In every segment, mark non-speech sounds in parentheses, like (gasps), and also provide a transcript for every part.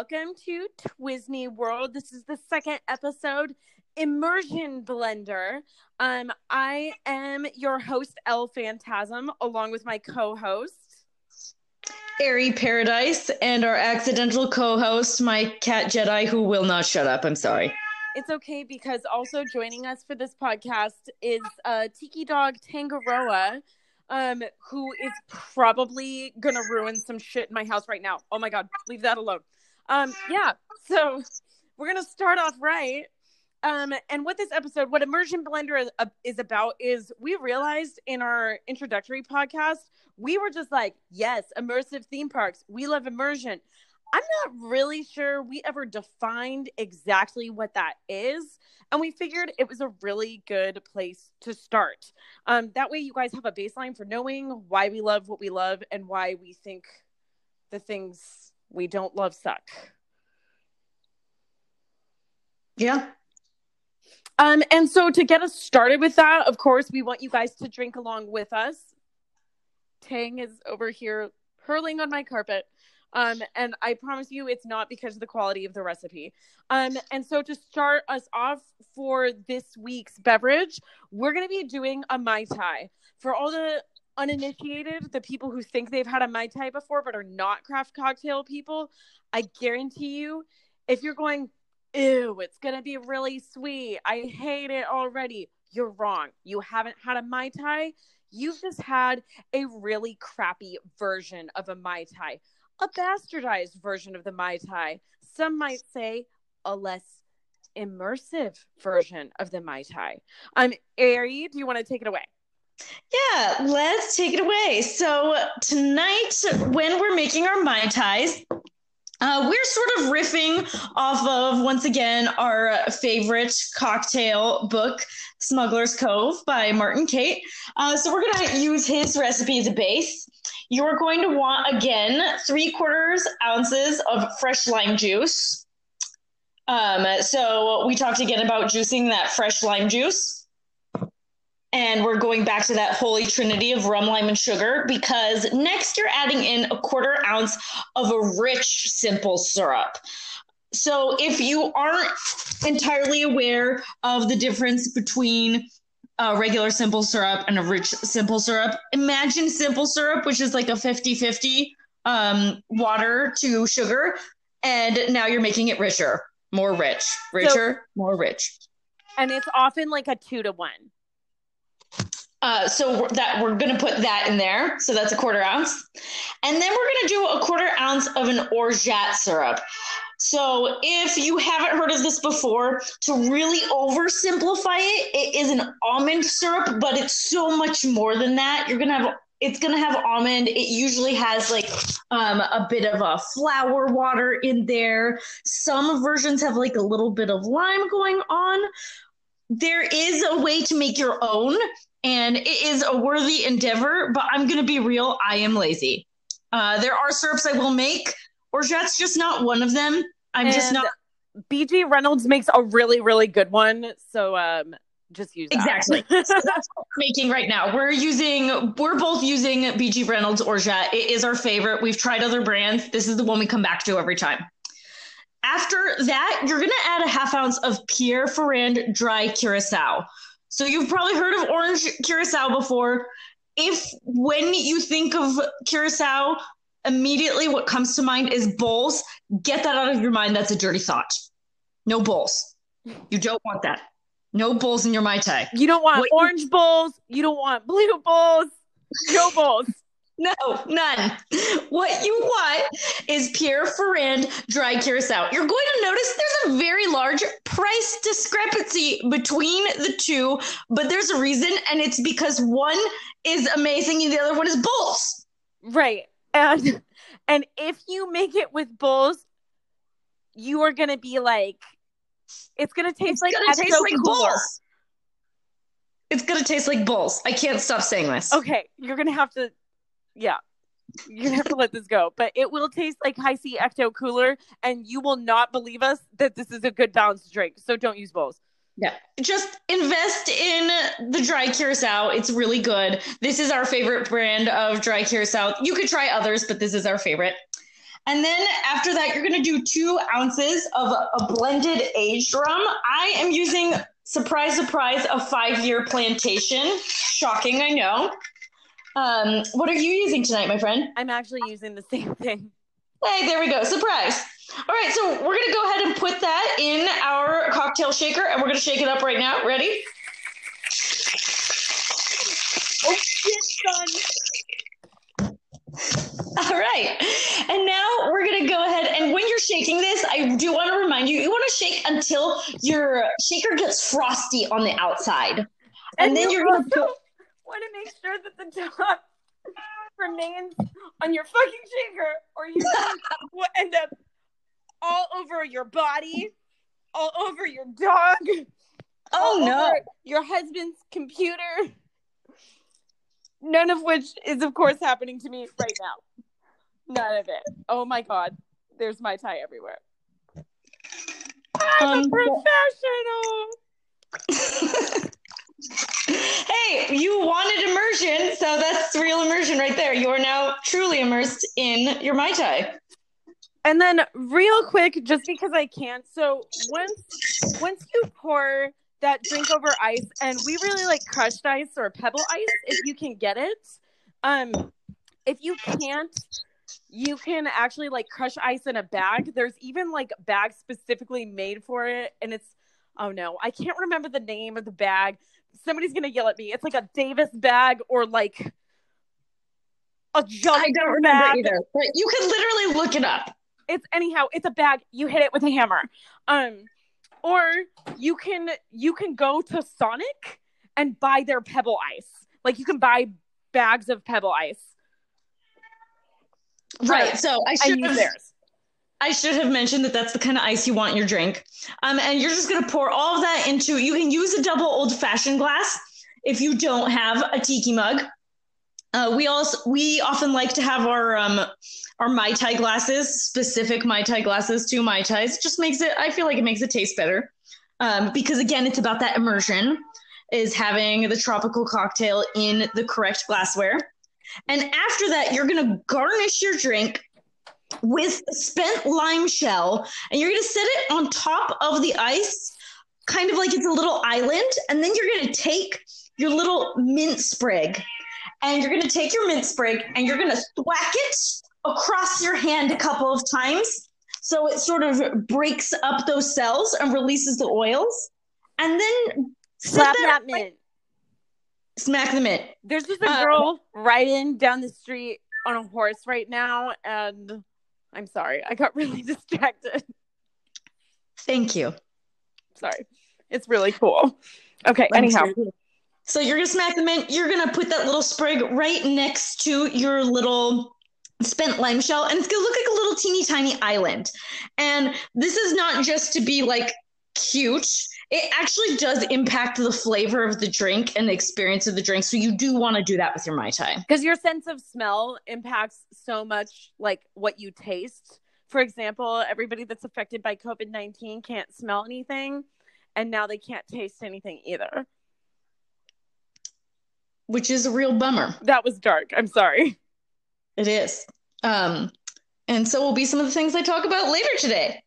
Welcome to Twisney World. This is the second episode, Immersion Blender. Um, I am your host, El Phantasm, along with my co-host. Airy Paradise and our accidental co-host, my cat Jedi, who will not shut up. I'm sorry. It's okay because also joining us for this podcast is uh, Tiki Dog Tangaroa, um, who is probably gonna ruin some shit in my house right now. Oh my god, leave that alone. Um, yeah, so we're gonna start off right. Um, and what this episode, what Immersion Blender is, uh, is about, is we realized in our introductory podcast, we were just like, yes, immersive theme parks. We love immersion. I'm not really sure we ever defined exactly what that is. And we figured it was a really good place to start. Um, that way, you guys have a baseline for knowing why we love what we love and why we think the things we don't love suck. Yeah. Um, and so to get us started with that, of course, we want you guys to drink along with us. Tang is over here hurling on my carpet. Um, and I promise you it's not because of the quality of the recipe. Um, and so to start us off for this week's beverage, we're going to be doing a Mai Tai. For all the uninitiated, the people who think they've had a Mai Tai before but are not craft cocktail people, I guarantee you, if you're going, ew, it's going to be really sweet, I hate it already, you're wrong. You haven't had a Mai Tai. You've just had a really crappy version of a Mai Tai a bastardized version of the Mai Tai. Some might say a less immersive version of the Mai Tai. I'm um, Ari, do you want to take it away? Yeah, let's take it away. So tonight, when we're making our Mai Tais, uh, we're sort of riffing off of once again our favorite cocktail book, Smuggler's Cove by Martin Cate. Uh, so we're gonna use his recipe as a base. You're going to want again three quarters ounces of fresh lime juice. Um, so we talked again about juicing that fresh lime juice. And we're going back to that holy trinity of rum, lime, and sugar because next you're adding in a quarter ounce of a rich simple syrup. So if you aren't entirely aware of the difference between a regular simple syrup and a rich simple syrup, imagine simple syrup, which is like a 50 50 um, water to sugar. And now you're making it richer, more rich, richer, so, more rich. And it's often like a two to one. Uh, so that we're going to put that in there. So that's a quarter ounce. And then we're going to do a quarter ounce of an orgeat syrup. So if you haven't heard of this before, to really oversimplify it, it is an almond syrup, but it's so much more than that. You're going to have it's going to have almond. It usually has like um, a bit of a flower water in there. Some versions have like a little bit of lime going on. There is a way to make your own and it is a worthy endeavor, but I'm going to be real. I am lazy. Uh, there are syrups I will make, orgeat's just not one of them. I'm and just not. BG Reynolds makes a really, really good one. So, um, just use that. exactly. (laughs) so that's what we're making right now. We're using, we're both using BG Reynolds orgeat. It is our favorite. We've tried other brands. This is the one we come back to every time. After that, you're going to add a half ounce of Pierre Ferrand dry curacao. So you've probably heard of orange curacao before. If when you think of curacao, immediately what comes to mind is Bols, get that out of your mind. That's a dirty thought. No Bols. You don't want that. No Bols in your Mai Tai. You don't want what orange you- Bols. You don't want blue Bols. No Bols. No, none. What you want is Pierre Ferrand dry curacao. You're going to notice there's a very large price discrepancy between the two, but there's a reason, and it's because one is amazing and the other one is bulls. Right. And and if you make it with bulls, you are gonna be like it's gonna taste it's like gonna taste like bulls. It's gonna taste like bulls. I can't stop saying this. Okay, you're gonna have to yeah. Gonna have to let this go. But it will taste like Hi-C ecto cooler and you will not believe us that this is a good balanced drink. So don't use Bols yeah just invest in the dry curacao it's really good. This is our favorite brand of dry curacao you could try others but this is our favorite. And then after that, you're going to do two ounces of a blended aged rum. I am using, surprise, surprise, a five year plantation. Shocking, I know. Um, what are you using tonight, my friend? I'm actually using the same thing. Hey, there we go. Surprise. All right, so we're going to go ahead and put that in our cocktail shaker and we're going to shake it up right now. Ready? Oh, shit, son. All right. And now we're going to go ahead and when you're shaking this, I do want to remind you, you want to shake until your shaker gets frosty on the outside. And, And then you you're going to put Want to make sure that the top (laughs) remains on your fucking shaker, or you (laughs) will end up all over your body, all over your dog, Oh all no. over your husband's computer. None of which is, of course, happening to me right now. None of it. Oh my god, there's Mai Tai everywhere. I'm a Um, professional. (laughs) hey, you wanted immersion, so that's real immersion right there. You are now truly immersed in your Mai Tai. And then real quick, just because I can't. So once once you pour that drink over ice, and we really like crushed ice or pebble ice if you can get it. Um, if you can't, you can actually like crush ice in a bag. There's even like bags specifically made for it, and it's oh no, I can't remember the name of the bag. Somebody's gonna yell at me. It's like a Davis bag or like a junk I don't remember bag either, but you can literally look it up. it's anyhow it's a bag you hit it with a hammer um or you can you can go to sonic and buy their pebble ice like you can buy bags of pebble ice Right. So I should use have theirs I should have mentioned that that's the kind of ice you want in your drink. Um, and you're just going to pour all of that into, you can use a double old fashioned glass if you don't have a tiki mug. Uh, we also, we often like to have our, um, our Mai Tai glasses, specific Mai Tai glasses to Mai Tais. It just makes it, I feel like it makes it taste better. Um, because again, it's about that immersion is having the tropical cocktail in the correct glassware. And after that, you're to garnish your drink with spent lime shell and you're going to set it on top of the ice kind of like it's a little island and then you're going to take your little mint sprig and you're going to take your mint sprig and you're going to thwack it across your hand a couple of times so it sort of breaks up those cells and releases the oils and then set slap that that mint. Smack the mint. There's just a Uh, girl riding down the street on a horse right now and i'm sorry. I got really (laughs) distracted. Thank you. Sorry. It's really cool. Okay anyhow. So you're gonna smack them in. You're gonna put that little sprig right next to your little spent lime shell, and it's gonna look like a little teeny tiny island. And this is not just to be like cute. It actually does impact the flavor of the drink and the experience of the drink. So you do want to do that with your mai tai. because your sense of smell impacts so much like what you taste for example everybody that's affected by covid-19 can't smell anything and now they can't taste anything either which is a real bummer. that was dark i'm sorry It is. Um, and so will be some of the things I talk about later today.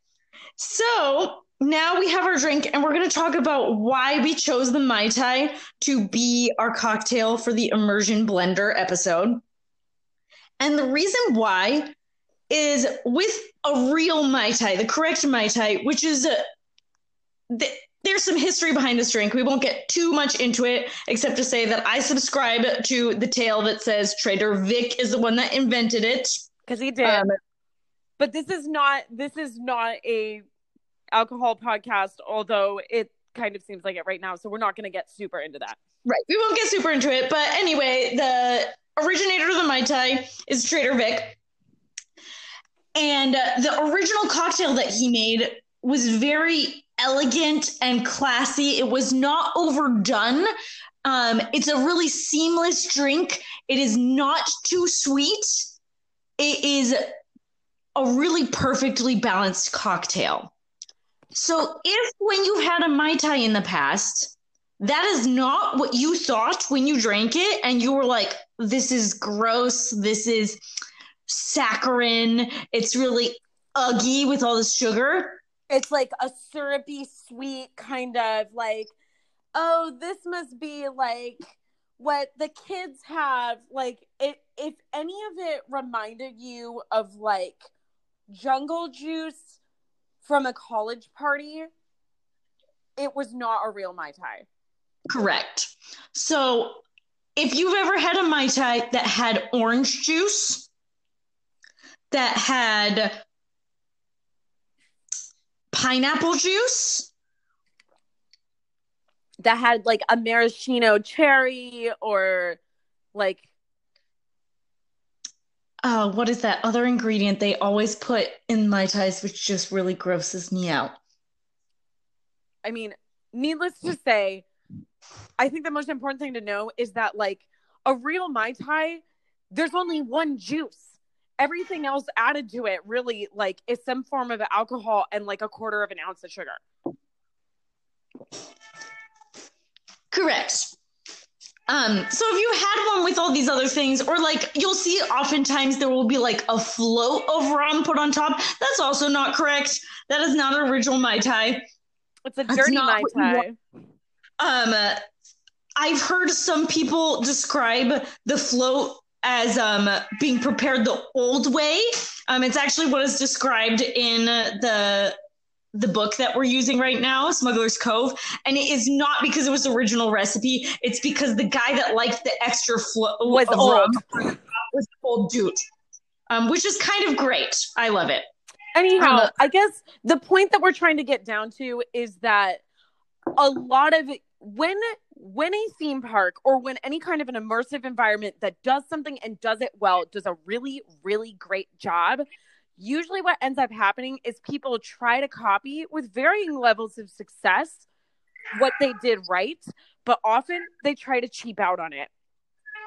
So now we have our drink, and we're going to talk about why we chose the Mai Tai to be our cocktail for the immersion blender episode. And the reason why is with a real Mai Tai, the correct Mai Tai, which is uh, th- there's some history behind this drink. We won't get too much into it, except to say that I subscribe to the tale that says Trader Vic is the one that invented it. because he did Um, but this is not this is not a alcohol podcast although it kind of seems like it right now so we're not going to get super into that Right. We won't get super into it, but anyway, the originator of the Mai Tai is Trader Vic. And uh, the original cocktail that he made was very elegant and classy. It was not overdone. Um, it's a really seamless drink. It is not too sweet. It is a really perfectly balanced cocktail. So, if when you've had a Mai Tai in the past, that is not what you thought when you drank it and you were like this is gross this is saccharine. It's really uggy with all the sugar. It's like a syrupy, sweet kind of like, oh, this must be like what the kids have. Like, it, if any of it reminded you of like jungle juice from a college party, it was not a real Mai Tai. Correct. So, if you've ever had a Mai Tai that had orange juice, that had pineapple juice, that had like a maraschino cherry or like uh, what is that other ingredient they always put in Mai Tais, which just really grosses me out? I mean, needless to say, I think the most important thing to know is that like a real Mai Tai, there's only one juice. Everything else added to it really like is some form of alcohol and like a quarter of an ounce of sugar. Correct. Um, so if you had one with all these other things, or like you'll see oftentimes there will be like a float of rum put on top. That's also not correct. That is not original Mai Tai. It's a dirty Mai Tai. Um, I've heard some people describe the float as um being prepared the old way. Um, it's actually what is described in the the book that we're using right now, Smuggler's Cove, and it is not because it was the original recipe. It's because the guy that liked the extra flow was old. (laughs) was old dude, um, which is kind of great. I love it. Anyhow, um, I guess the point that we're trying to get down to is that a lot of when when a theme park or when any kind of an immersive environment that does something and does it well does a really really great job usually what ends up happening is people try to copy with varying levels of success what they did right, but often they try to cheap out on it.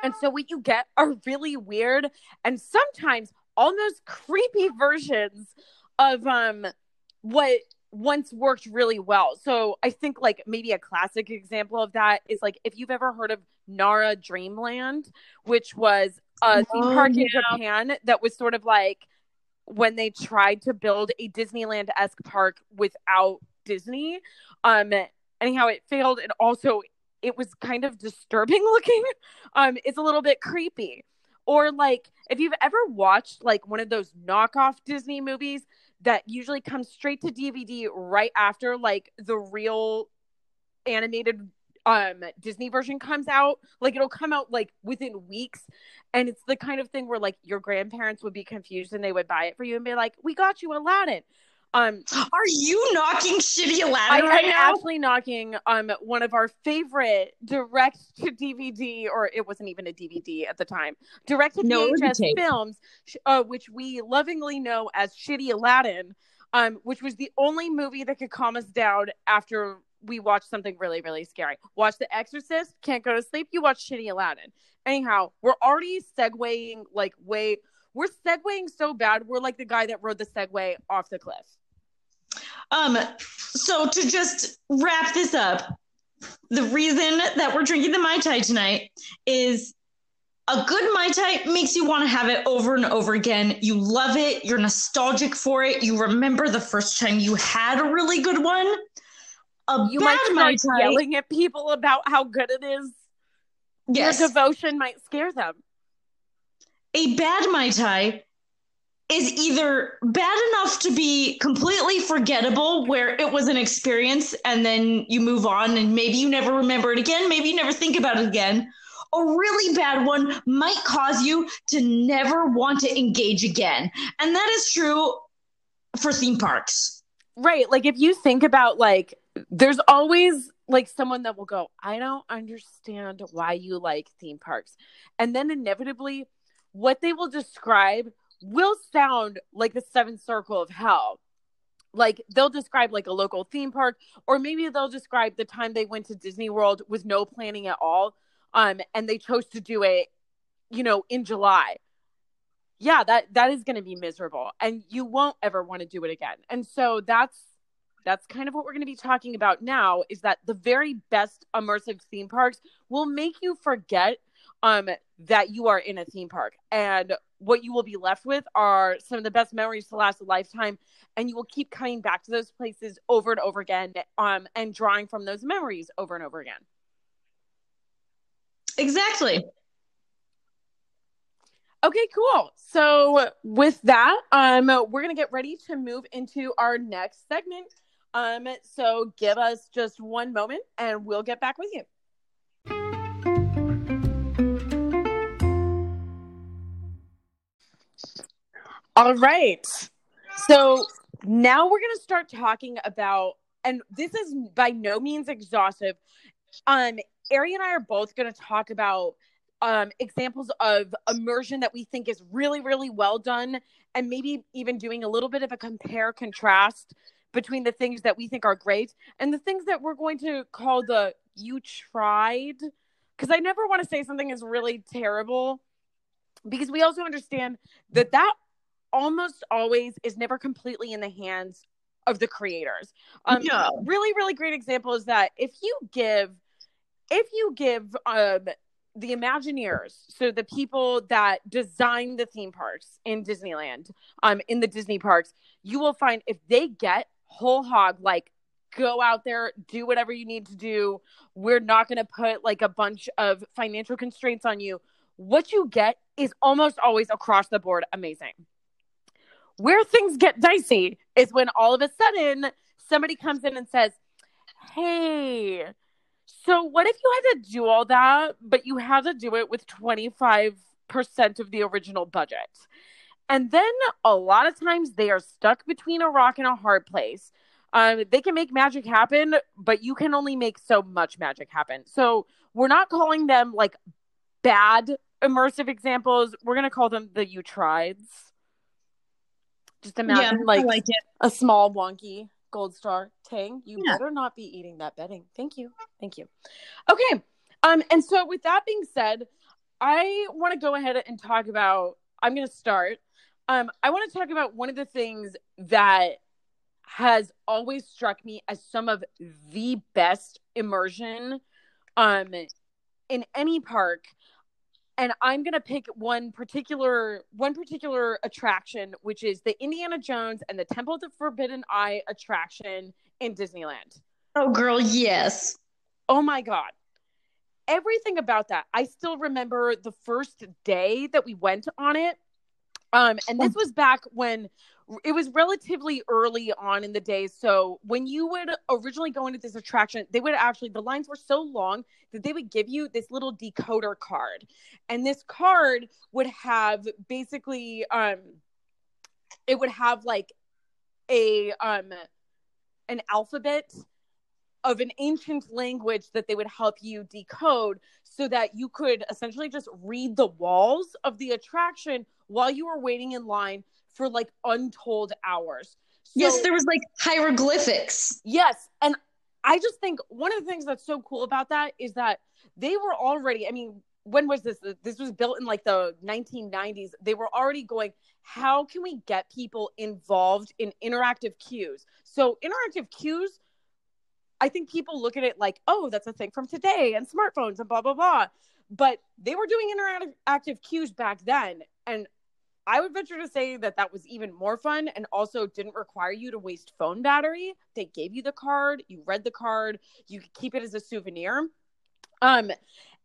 And so what you get are really weird and sometimes almost creepy (laughs) versions of um what once worked really well. So I think like maybe a classic example of that is like if you've ever heard of Nara Dreamland, which was a theme oh, park yeah. in Japan that was sort of like when they tried to build a Disneyland esque park without Disney. Um, anyhow, it failed, and also it was kind of disturbing (laughs) looking. Um, it's a little bit creepy. Or like if you've ever watched like one of those knockoff Disney movies that usually comes straight to DVD right after like the real animated um Disney version comes out, like it'll come out like within weeks. And it's the kind of thing where like your grandparents would be confused and they would buy it for you and be like, We got you Aladdin. Um (gasps) Are you knocking shitty Aladdin I, right I'm now? actually knocking um one of our favorite direct to DVD, or it wasn't even a DVD at the time, direct to no, VHS films, uh, which we lovingly know as Shitty Aladdin. Um, which was the only movie that could calm us down after we watch something really, really scary. Watch The Exorcist, can't go to sleep, you watch Shitty Aladdin. Anyhow, we're already segueing like way we're segueing so bad, we're like the guy that rode the Segway off the cliff. Um, so to just wrap this up, the reason that we're drinking the Mai Tai tonight is a good Mai Tai makes you want to have it over and over again. You love it, you're nostalgic for it, you remember the first time you had a really good one a you might start tai, yelling at people about how good it is. Yes. Your devotion might scare them. A bad Mai Tai is either bad enough to be completely forgettable, where it was an experience and then you move on and maybe you never remember it again, maybe you never think about it again. A really bad one might cause you to never want to engage again. And that is true for theme parks. Right. Like if you think about like there's always like someone that will go, I don't understand why you like theme parks. And then inevitably, what they will describe will sound like the seventh circle of hell. Like they'll describe like a local theme park, or maybe they'll describe the time they went to Disney World with no planning at all. Um, and they chose to do it, you know, in July. Yeah, that that is going to be miserable, and you won't ever want to do it again. And so that's that's kind of what we're going to be talking about now is that the very best immersive theme parks will make you forget um that you are in a theme park. And what you will be left with are some of the best memories to last a lifetime and you will keep coming back to those places over and over again um and drawing from those memories over and over again. Exactly. Okay cool. So with that um we're gonna get ready to move into our next segment um so give us just one moment and we'll get back with you All right. So now we're going to start talking about, and this is by no means exhaustive. Um, Ari and I are both going to talk about um, examples of immersion that we think is really, really well done, and maybe even doing a little bit of a compare contrast between the things that we think are great and the things that we're going to call the you tried. Because I never want to say something is really terrible because we also understand that that almost always is never completely in the hands of the creators. Um, yeah. Really, really great example is that if you give, if you give um, the Imagineers, so the people that design the theme parks in Disneyland, um, in the Disney parks, you will find if they get whole hog, like go out there, do whatever you need to do. We're not going to put like a bunch of financial constraints on you. What you get is almost always across the board amazing. Where things get dicey is when all of a sudden somebody comes in and says, Hey, so what if you had to do all that, but you had to do it with 25% of the original budget? And then a lot of times they are stuck between a rock and a hard place. Um, they can make magic happen, but you can only make so much magic happen. So we're not calling them like bad immersive examples. We're going to call them the you trieds. Just imagine yeah, like, like a small wonky gold star. Tang, you yeah. better not be eating that bedding. Thank you. Thank you. Okay. Um, and so with that being said, I want to go ahead and talk about I'm gonna start. Um, I want to talk about one of the things that has always struck me as some of the best immersion um in any park and I'm gonna pick one particular one particular attraction, which is the Indiana Jones and the Temple of the Forbidden Eye attraction in Disneyland. Oh, girl, yes. Oh my god, everything about that. I still remember the first day that we went on it. Um, and this was back when it was relatively early on in the day. So when you would originally go into this attraction, they would actually the lines were so long that they would give you this little decoder card. And this card would have basically um it would have like a um an alphabet of an ancient language that they would help you decode so that you could essentially just read the walls of the attraction while you were waiting in line for like untold hours. So, yes, there was like hieroglyphics. Yes. And I just think one of the things that's so cool about that is that they were already, I mean, when was this? This was built in like the 1990s. They were already going, how can we get people involved in interactive queues? So, interactive queues, I think people look at it like, oh, that's a thing from today and smartphones and blah, blah, blah. But they were doing interactive queues back then. And I would venture to say that that was even more fun and also didn't require you to waste phone battery. They gave you the card, you read the card, you could keep it as a souvenir. Um,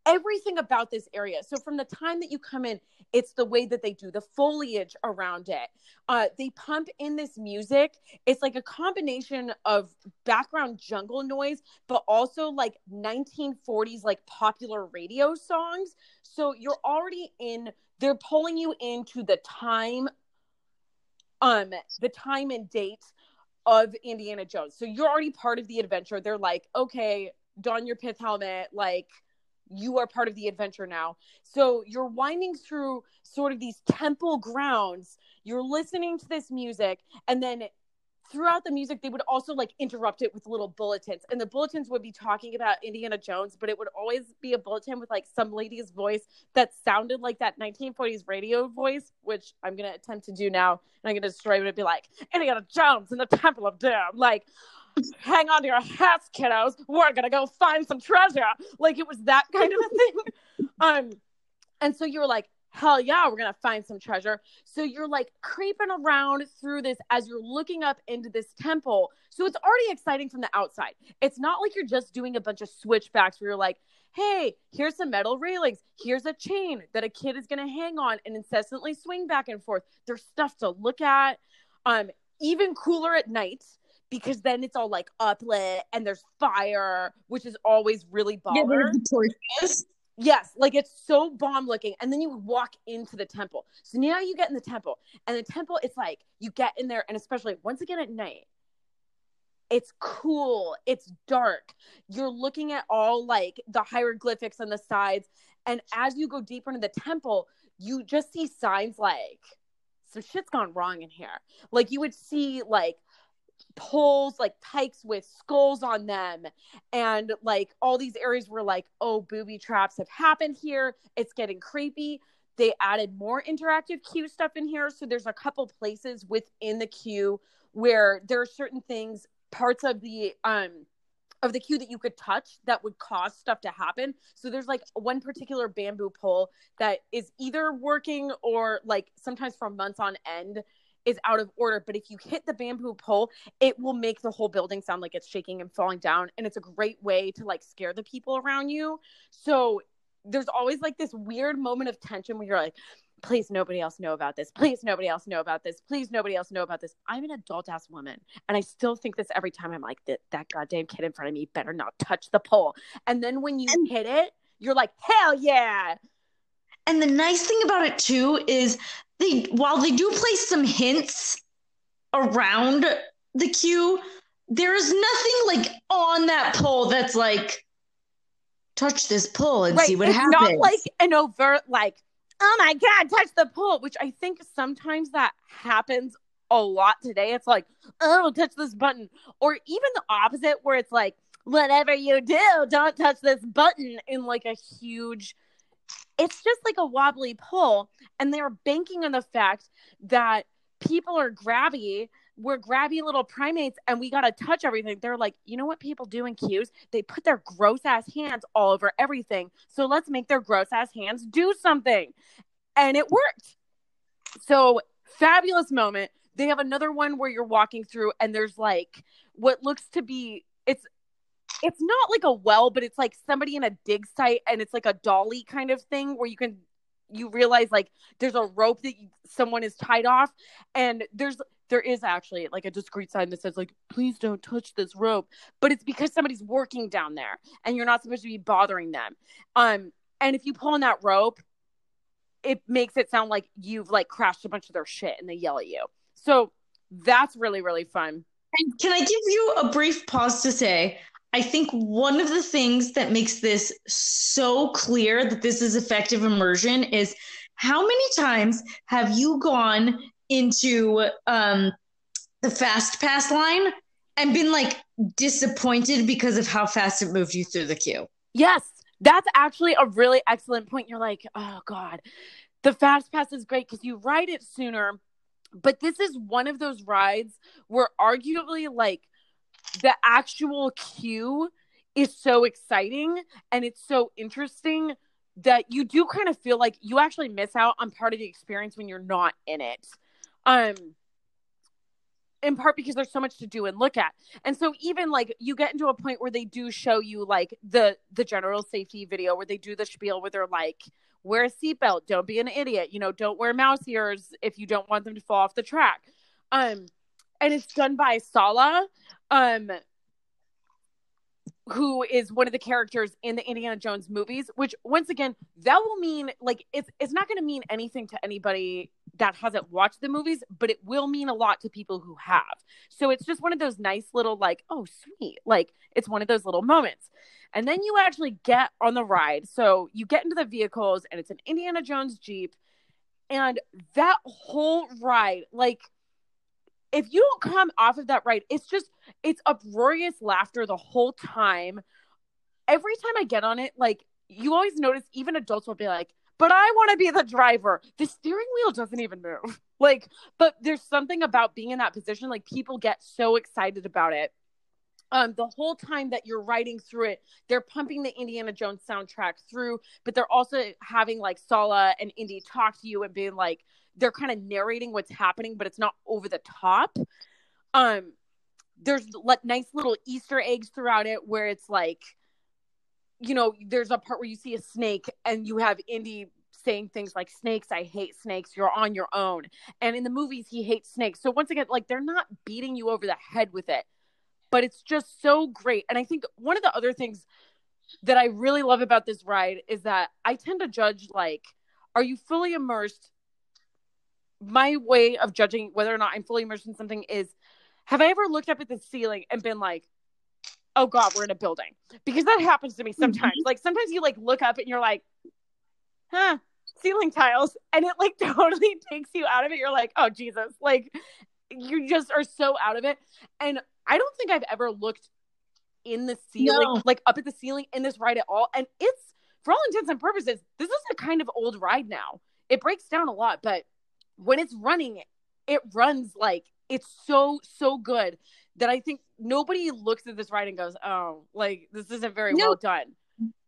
everything about this area. So from the time that you come in, it's the way that they do the foliage around it. Uh, they pump in this music. It's like a combination of background jungle noise, but also like 1940s like popular radio songs. So you're already in they're pulling you into the time um the time and date of Indiana Jones. So you're already part of the adventure. They're like, okay, don your pith helmet, like you are part of the adventure now. So you're winding through sort of these temple grounds. You're listening to this music, and then throughout the music they would also like interrupt it with little bulletins and the bulletins would be talking about indiana jones but it would always be a bulletin with like some lady's voice that sounded like that 1940s radio voice which i'm gonna attempt to do now and i'm gonna destroy it and be like indiana jones in the temple of doom like hang on to your hats kiddos we're gonna go find some treasure like it was that kind of a thing (laughs) um And so you're like, hell yeah, we're gonna find some treasure. So you're like creeping around through this as you're looking up into this temple. So it's already exciting from the outside. It's not like you're just doing a bunch of switchbacks where you're like, hey, here's some metal railings. Here's a chain that a kid is gonna hang on and incessantly swing back and forth. There's stuff to look at. Um, even cooler at night because then it's all like uplit and there's fire, which is always really baller. Yeah, Yes, like it's so bomb looking. And then you walk into the temple. So now you get in the temple, and the temple, it's like you get in there, and especially once again at night, it's cool, it's dark. You're looking at all like the hieroglyphics on the sides. And as you go deeper into the temple, you just see signs like some shit's gone wrong in here. Like you would see like poles like pikes with skulls on them. And like all these areas were like oh booby traps have happened here. It's getting creepy. They added more interactive queue stuff in here. So there's a couple places within the queue where there are certain things parts of the um of the queue that you could touch that would cause stuff to happen. So there's like one particular bamboo pole that is either working or like sometimes for months on end is out of order. But if you hit the bamboo pole, it will make the whole building sound like it's shaking and falling down. And it's a great way to like scare the people around you. So there's always like this weird moment of tension where you're like, please nobody else know about this. Please nobody else know about this. Please nobody else know about this. I'm an adult ass woman. And I still think this every time I'm like, that, that goddamn kid in front of me better not touch the pole. And then when you and- hit it, you're like, hell yeah. And the nice thing about it too is they while they do place some hints around the queue, there's nothing like on that pole that's like touch this pole and right. see what it's happens. Not like an overt like, oh my god, touch the pole, which I think sometimes that happens a lot today. It's like, oh, touch this button, or even the opposite, where it's like, whatever you do, don't touch this button in like a huge it's just like a wobbly pole and they're banking on the fact that people are grabby we're grabby little primates and we got to touch everything. They're like, you know what people do in queues? They put their gross ass hands all over everything. So let's make their gross ass hands do something. And it worked. So, fabulous moment. They have another one where you're walking through and there's like what looks to be it's it's not like a well, but it's like somebody in a dig site and it's like a dolly kind of thing where you can you realize like there's a rope that you, someone is tied off and there's there is actually like a discreet sign that says like please don't touch this rope but it's because somebody's working down there and you're not supposed to be bothering them. Um and if you pull on that rope it makes it sound like you've like crashed a bunch of their shit and they yell at you. So that's really really fun. And can i give you a brief pause to say I think one of the things that makes this so clear that this is effective immersion is how many times have you gone into um, the fast pass line and been like disappointed because of how fast it moved you through the queue? Yes, that's actually a really excellent point. You're like, oh God, the fast pass is great because you ride it sooner. But this is one of those rides where arguably like the actual queue is so exciting and it's so interesting that you do kind of feel like you actually miss out on part of the experience when you're not in it. Um in part because there's so much to do and look at. And so even like you get into a point where they do show you like the the general safety video where they do the spiel where they're like wear a seatbelt, don't be an idiot, you know, don't wear mouse ears if you don't want them to fall off the track. Um and it's done by Sallah, um, who is one of the characters in the Indiana Jones movies, which once again, that will mean like it's it's not gonna mean anything to anybody that hasn't watched the movies, but it will mean a lot to people who have. So it's just one of those nice little like, oh sweet, like it's one of those little moments. And then you actually get on the ride. So you get into the vehicles and it's an Indiana Jones Jeep. And that whole ride, like if you don't come off of that ride, it's just it's uproarious laughter the whole time. Every time I get on it, like you always notice, even adults will be like, "But I want to be the driver." The steering wheel doesn't even move. (laughs) Like, but there's something about being in that position. Like people get so excited about it. Um, the whole time that you're writing through it, they're pumping the Indiana Jones soundtrack through, but they're also having like Sallah and Indy talk to you and being like, they're kind of narrating what's happening, but it's not over the top. Um, there's like nice little Easter eggs throughout it where it's like, you know, there's a part where you see a snake and you have Indy saying things like snakes i hate snakes. You're on your own. And in the movies he hates snakes. So once again like they're not beating you over the head with it but it's just so great. And I think one of the other things that I really love about this ride is that I tend to judge like, are you fully immersed? My way of judging whether or not I'm fully immersed in something is have I ever looked up at the ceiling and been like, oh God, we're in a building? Because that happens to me sometimes. Mm-hmm. Like sometimes you like look up and you're like, huh, ceiling tiles. And it like (laughs) totally takes you out of it. You're like, oh Jesus. Like you just are so out of it. And I don't think I've ever looked in the ceiling, no. like up at the ceiling in this ride at all. And it's for all intents and purposes, this is a kind of old ride now. It breaks down a lot, but when it's running, it runs like it's so, so good that I think nobody looks at this ride and goes, oh, like this isn't very no. well done.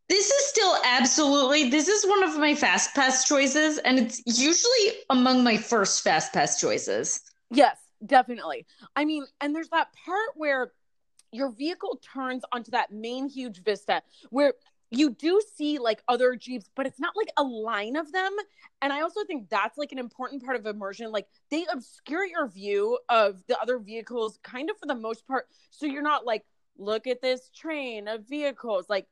This is still absolutely this is one of my fast pass choices, and it's usually among my first fast pass choices. Yes, Definitely. I mean, and there's that part where your vehicle turns onto that main huge vista where you do see like other jeeps but it's not like a line of them. And i also think that's like an important part of immersion. Like they obscure your view of the other vehicles kind of for the most part. So you're not like look at this train of vehicles. Like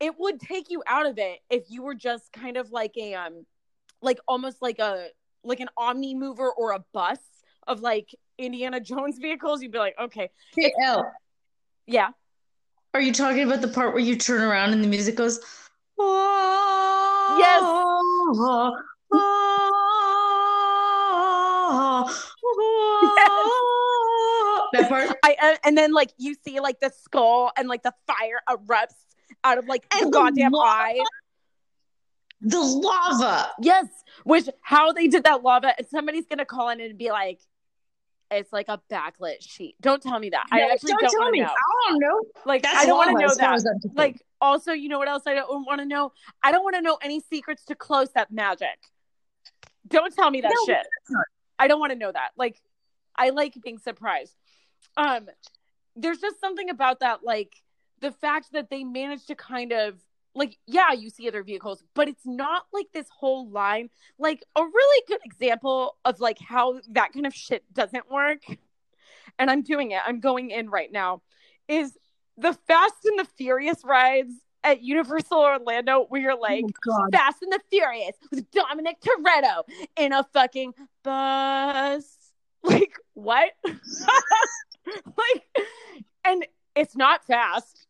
it would take you out of it if you were just kind of like a um like almost like a like an omni mover or a bus of like Indiana Jones vehicles, you'd be like, okay. Hey, L. Yeah. Are you talking about the part where you turn around and the music goes? Oh, yes. Oh, oh, yes. That part. I uh, and then like you see like the skull and like the fire erupts out of like and the goddamn lava, eye. The lava. Yes. Which how they did that lava, and somebody's gonna call in and be like, it's like a backlit sheet. Don't tell me that. No, I actually don't, don't want to know. I don't know. Like That's I don't want to know that. Like also, you know what else I don't want to know? I don't want to know any secrets to close up magic. Don't tell me that no, shit. I don't want to know that. Like I like being surprised. Um there's just something about that like the fact that they managed to kind of like yeah you see other vehicles but it's not like this whole line. Like a really good example of like how that kind of shit doesn't work and i'm doing it i'm going in right now is the fast and the furious rides at universal orlando where you're oh like oh fast and the furious with dominic toretto in a fucking bus. (laughs) Like what? (laughs) Like and it's not fast.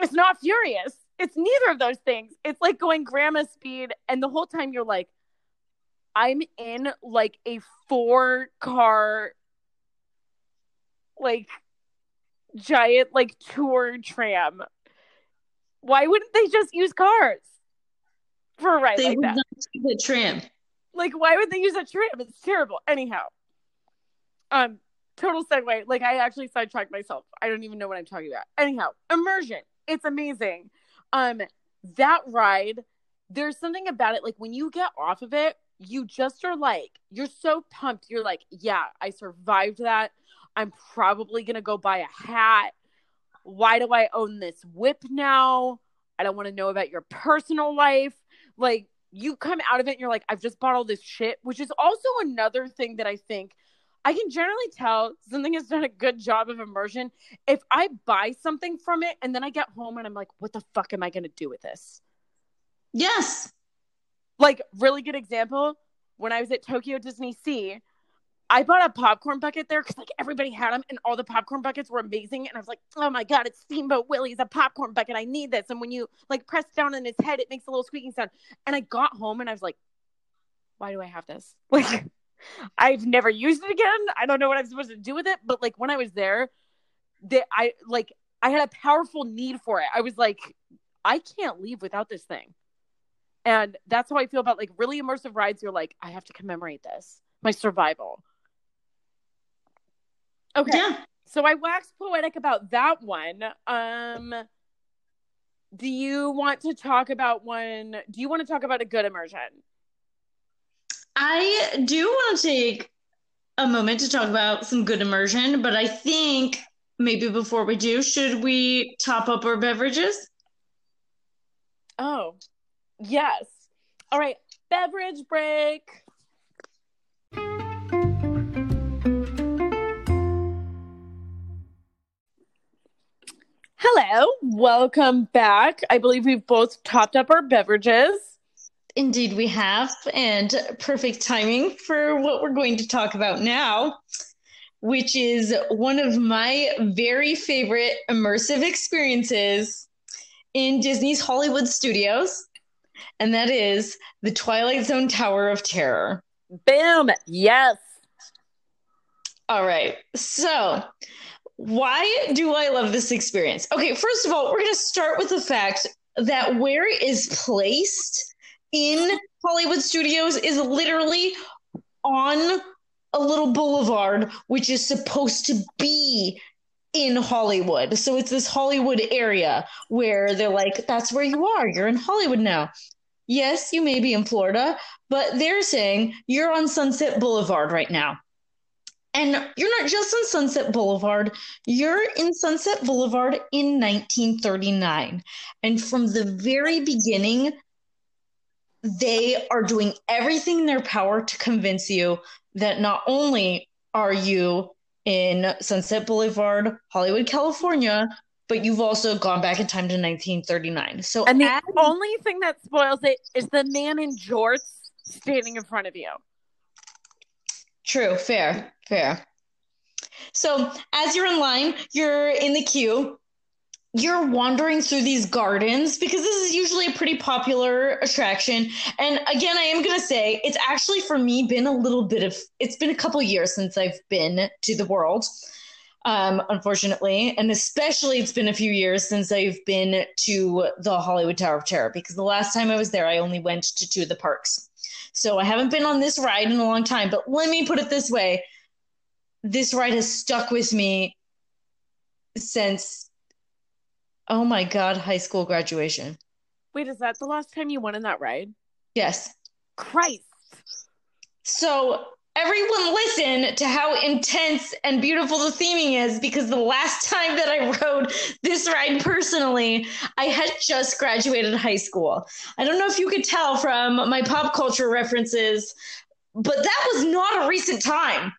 It's not furious it's neither of those things. It's like going grandma speed, and the whole time you're like, I'm in like a four car, like giant like tour tram. Why wouldn't they just use cars for a ride they like would that? The tram. Like, why would they use a tram? It's terrible. Anyhow, um, total segue. Like, I actually sidetracked myself. I don't even know what I'm talking about. Anyhow, immersion. It's amazing um that ride there's something about it like when you get off of it you just are like you're so pumped. You're like yeah i survived that. I'm probably to go buy a hat. Why do i own this whip now? I don't want to know about your personal life. Like you come out of it and you're like i've just bought all this shit which is also another thing that i think I can generally tell something has done a good job of immersion if I buy something from it and then I get home and I'm like, what the fuck am I going to do with this? Yes. Like, really good example when I was at Tokyo Disney Sea, I bought a popcorn bucket there because like everybody had them and all the popcorn buckets were amazing. And I was like, oh my God, it's Steamboat Willie's a popcorn bucket. I need this. And when you like press down on his head, it makes a little squeaking sound. And I got home and I was like, why do I have this? Like, I've never used it again. I don't know what I'm supposed to do with it, but like when I was there, that I like I had a powerful need for it. I was like, I can't leave without this thing. And that's how I feel about like really immersive rides. You're like, I have to commemorate this, my survival. Okay. Yeah. so I waxed poetic about that one. Um, do you want to talk about one? Do you want to talk about a good immersion? I do want to take a moment to talk about some good immersion, but I think maybe before we do, should we top up our beverages? Oh, yes. All right, beverage break. Hello, welcome back. I believe we've both topped up our beverages. Indeed, we have, and perfect timing for what we're going to talk about now, which is one of my very favorite immersive experiences in Disney's Hollywood studios, and that is the Twilight Zone Tower of Terror. Boom! Yes. All right. So, why do I love this experience? Okay, first of all, we're going to start with the fact that where it is placed in Hollywood Studios is literally on a little boulevard, which is supposed to be in Hollywood. So it's this Hollywood area where they're like, that's where you are. You're in Hollywood now. Yes, you may be in Florida, but they're saying you're on Sunset Boulevard right now. And you're not just on Sunset Boulevard, you're in Sunset Boulevard in 1939. And from the very beginning, they are doing everything in their power to convince you that not only are you in Sunset Boulevard, Hollywood, California, but you've also gone back in time to 1939. So, And the as- only thing that spoils it is the man in jorts standing in front of you. True, fair, fair. So as you're in line, you're in the queue, you're wandering through these gardens because this is usually a pretty popular attraction. And again, I am going to say it's actually for me been a little bit of, it's been a couple years since I've been to the world. Um, unfortunately, and especially it's been a few years since I've been to the Hollywood Tower of Terror because the last time I was there, I only went to two of the parks. So I haven't been on this ride in a long time, but let me put it this way. This ride has stuck with me since oh my god, high school graduation. Wait, is that the last time you went on that ride? Yes. Christ. So everyone listen to how intense and beautiful the theming is because the last time that I rode this ride personally, I had just graduated high school. I don't know if you could tell from my pop culture references, but that was not a recent time.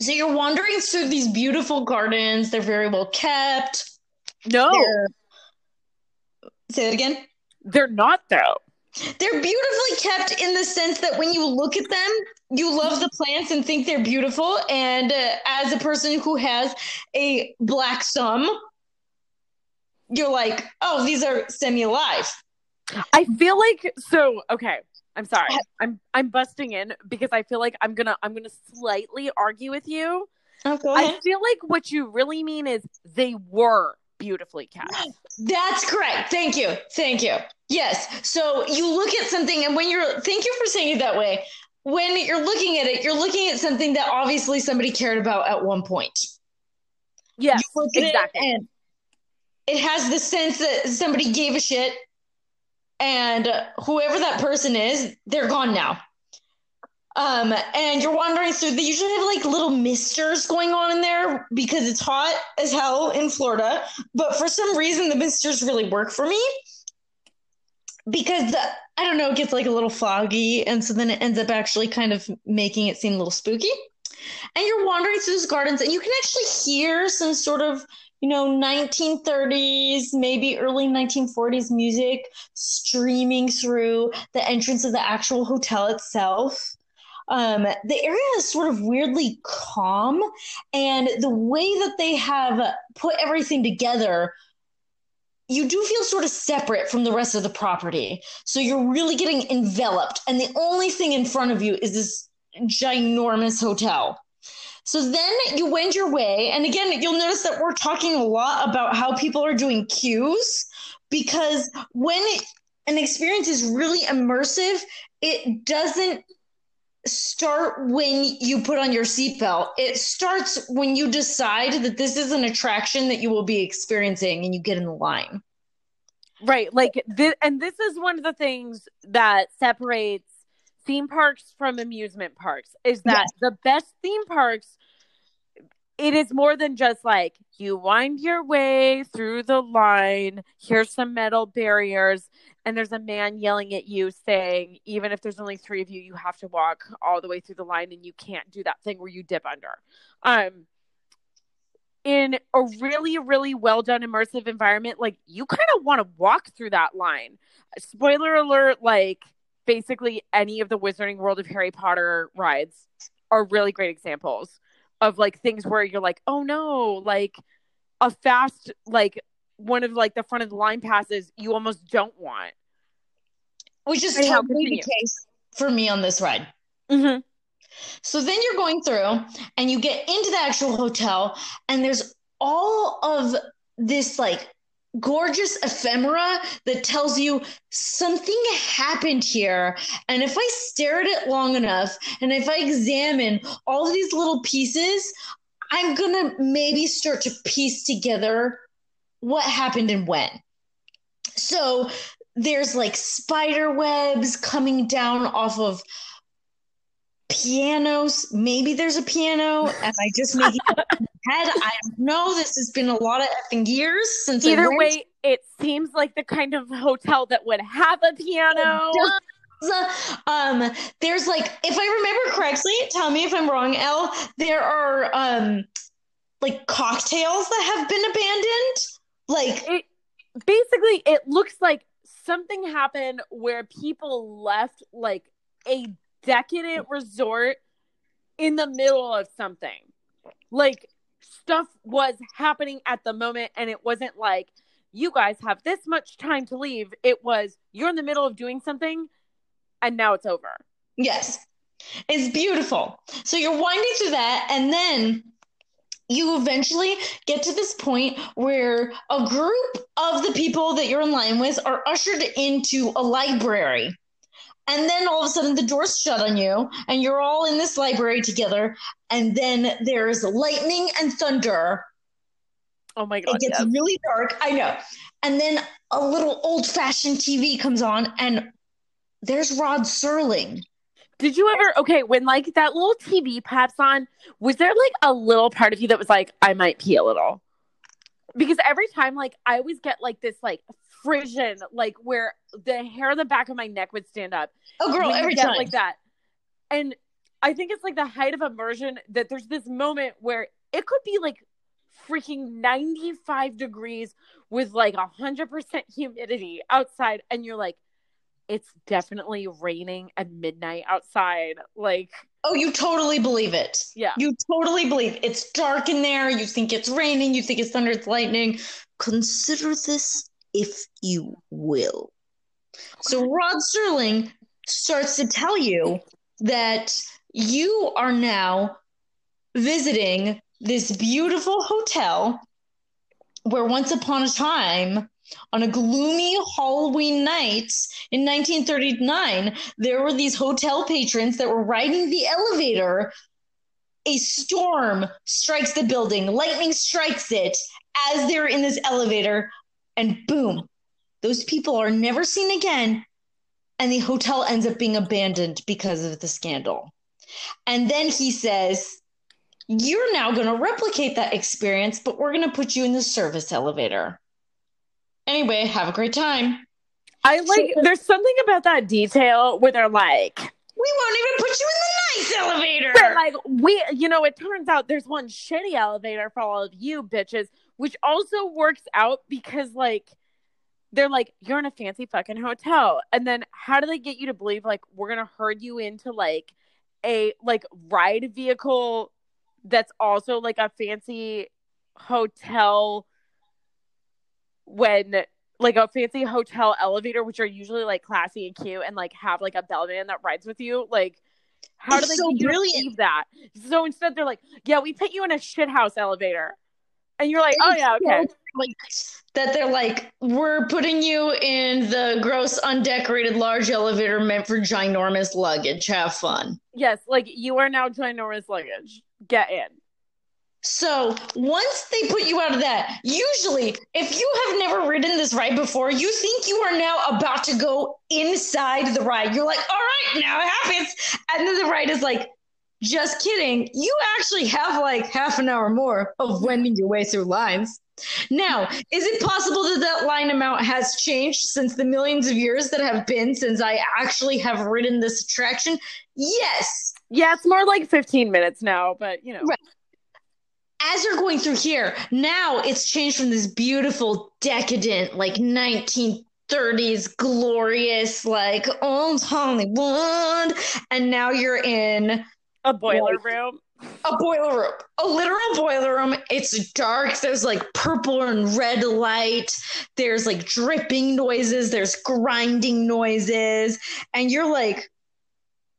So you're wandering through these beautiful gardens. They're very well kept. No, They're... Say it again. they're not though. They're beautifully kept in the sense that when you look at them, you love the plants and think they're beautiful. And uh, as a person who has a black thumb, you're like, oh, these are semi alive. I feel like so okay. I'm sorry. I'm I'm busting in because I feel like I'm gonna I'm gonna slightly argue with you. Oh, I feel like what you really mean is they were beautifully (gasps) cast. That's correct. Thank you. Thank you. Yes. So you look at something, and when you're, thank you for saying it that way. When you're looking at it, you're looking at something that obviously somebody cared about at one point. Yes, You look at it exactly. and it has the sense that somebody gave a shit, and whoever that person is, they're gone now. Um, and you're wandering through. They usually have like little misters going on in there because it's hot as hell in Florida. But for some reason, the misters really work for me because the, I don't know, it gets like a little foggy, and so then it ends up actually kind of making it seem a little spooky. And you're wandering through these gardens, and you can actually hear some sort of you know 1930s maybe early 1940s music streaming through the entrance of the actual hotel itself. Um, the area is sort of weirdly calm and the way that they have put everything together you do feel sort of separate from the rest of the property. So you're really getting enveloped and the only thing in front of you is this ginormous hotel so then you wend your way. And again, you'll notice that we're talking a lot about how people are doing cues because when an experience is really immersive, it doesn't start when you put on your seatbelt. It starts when you decide that this is an attraction that you will be experiencing and you get in the line. Right. Like this, and this is one of the things that separates theme parks from amusement parks is that yes. the best theme parks it is more than just like you wind your way through the line here's some metal barriers and there's a man yelling at you saying even if there's only three of you you have to walk all the way through the line and you can't do that thing where you dip under um in a really really well done immersive environment like you kind of want to walk through that line spoiler alert like basically any of the wizarding world of harry potter rides are really great examples of like things where you're like oh no like a fast like one of like the front of the line passes you almost don't want. Which is totally continue. the case for me on this ride. Mm-hmm. So then you're going through and you get into the actual hotel, and there's all of this like gorgeous ephemera that tells you something happened here. And if I stare at it long enough and if I examine all these little pieces, I'm gonna maybe start to piece together what happened and when. So there's like spider webs coming down off of pianos. Maybe there's a piano, and I just make it head. I don't know. This has been a lot of effing years since. Either way, it seems like the kind of hotel that would have a piano. Um, there's like, if I remember correctly, tell me if I'm wrong, Elle. There are um, like cocktails that have been abandoned like it basically it looks like something happened where people left like a decadent resort in the middle of something. Like stuff was happening at the moment and it wasn't like you guys have this much time to leave. It was you're in the middle of doing something and now it's over. Yes. It's beautiful. So you're winding through that and then you eventually get to this point where a group of the people that you're in line with are ushered into a library. And then all of a sudden the doors shut on you and you're all in this library together. And then there's lightning and thunder. Oh my God. It gets yes. really dark. I know. And then a little old fashioned TV comes on and there's Rod Serling. Did you ever okay when like that little TV pops on? Was there like a little part of you that was like, I might pee a little? Because every time, like, I always get like this like frisson, like where the hair on the back of my neck would stand up. Oh, girl, every time like that. And I think it's like the height of immersion that there's this moment where it could be like freaking 95 degrees with like a hundred percent humidity outside, and you're like, it's definitely raining at midnight outside. Like, oh, you totally believe it. Yeah. You totally believe it's dark in there. You think it's raining. You think it's thunder, it's lightning. Consider this if you will. So, Rod Serling starts to tell you that you are now visiting this beautiful hotel where once upon a time on a gloomy Halloween night in 1939, there were these hotel patrons that were riding the elevator. A storm strikes the building, lightning strikes it as they're in this elevator, and boom, those people are never seen again. And the hotel ends up being abandoned because of the scandal. And then he says, You're now going to replicate that experience, but we're going to put you in the service elevator. Anyway, have a great time. I like. So, there's something about that detail where they're like, "We won't even put you in the nice elevator." But like, we, you know, it turns out there's one shitty elevator for all of you bitches, which also works out because like they're like, you're in a fancy fucking hotel, and then how do they get you to believe like we're gonna herd you into like a like ride vehicle that's also like a fancy hotel when like a fancy hotel elevator, which are usually like classy and cute, and like have like a bellman that rides with you. Like, how it's do they so brilliant. that? So instead, they're like, "Yeah, we put you in a shithouse elevator." And you're like, oh yeah, okay. Like that they're like, we're putting you in the gross, undecorated large elevator meant for ginormous luggage. Have fun. Yes, like you are now ginormous luggage. Get in. So once they put you out of that, usually if you have never ridden this ride before, you think you are now about to go inside the ride. You're like, all right, now it happens. And then the ride is like, just kidding. You actually have like half an hour more of wending your way through lines. Now, is it possible that that line amount has changed since the millions of years that have been since I actually have ridden this attraction? Yes. Yeah, it's more like 15 minutes now, but you know. Right. As you're going through here, now it's changed from this beautiful, decadent, like 1930s, glorious, like old Hollywood, and now you're in a boiler like, room a boiler room, a literal boiler room. It's dark. There's like purple and red light. There's like dripping noises. There's grinding noises. And you're like,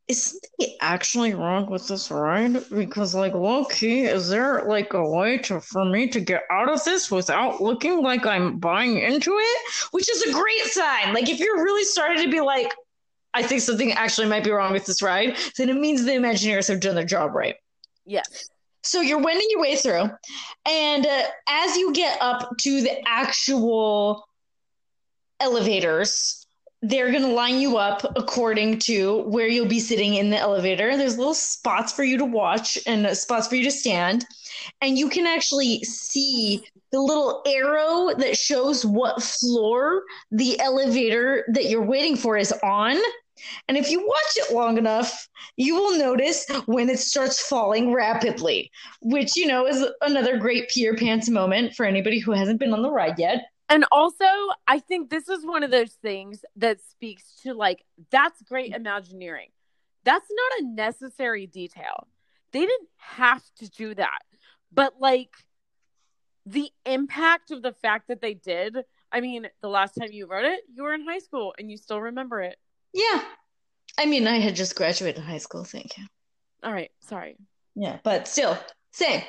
is something actually wrong with this ride? Because like low key, is there like a way to for me to get out of this without looking like I'm buying into it? Which is a great sign. Like if you're really starting to be like, I think something actually might be wrong with this ride, then it means the Imagineers have done their job right. Yes. So you're wending your way through, and uh, as you get up to the actual elevators, they're going to line you up according to where you'll be sitting in the elevator. There's little spots for you to watch and spots for you to stand. And you can actually see the little arrow that shows what floor the elevator that you're waiting for is on. And if you watch it long enough, you will notice when it starts falling rapidly, which, you know, is another great Peter Pan's moment for anybody who hasn't been on the ride yet. And also, I think this is one of those things that speaks to like, that's great Imagineering. That's not a necessary detail. They didn't have to do that. But like, the impact of the fact that they did, I mean, the last time you rode it, you were in high school and you still remember it. Yeah. I mean, I had just graduated high school. Thank you. All right. Sorry. Yeah, but still, same.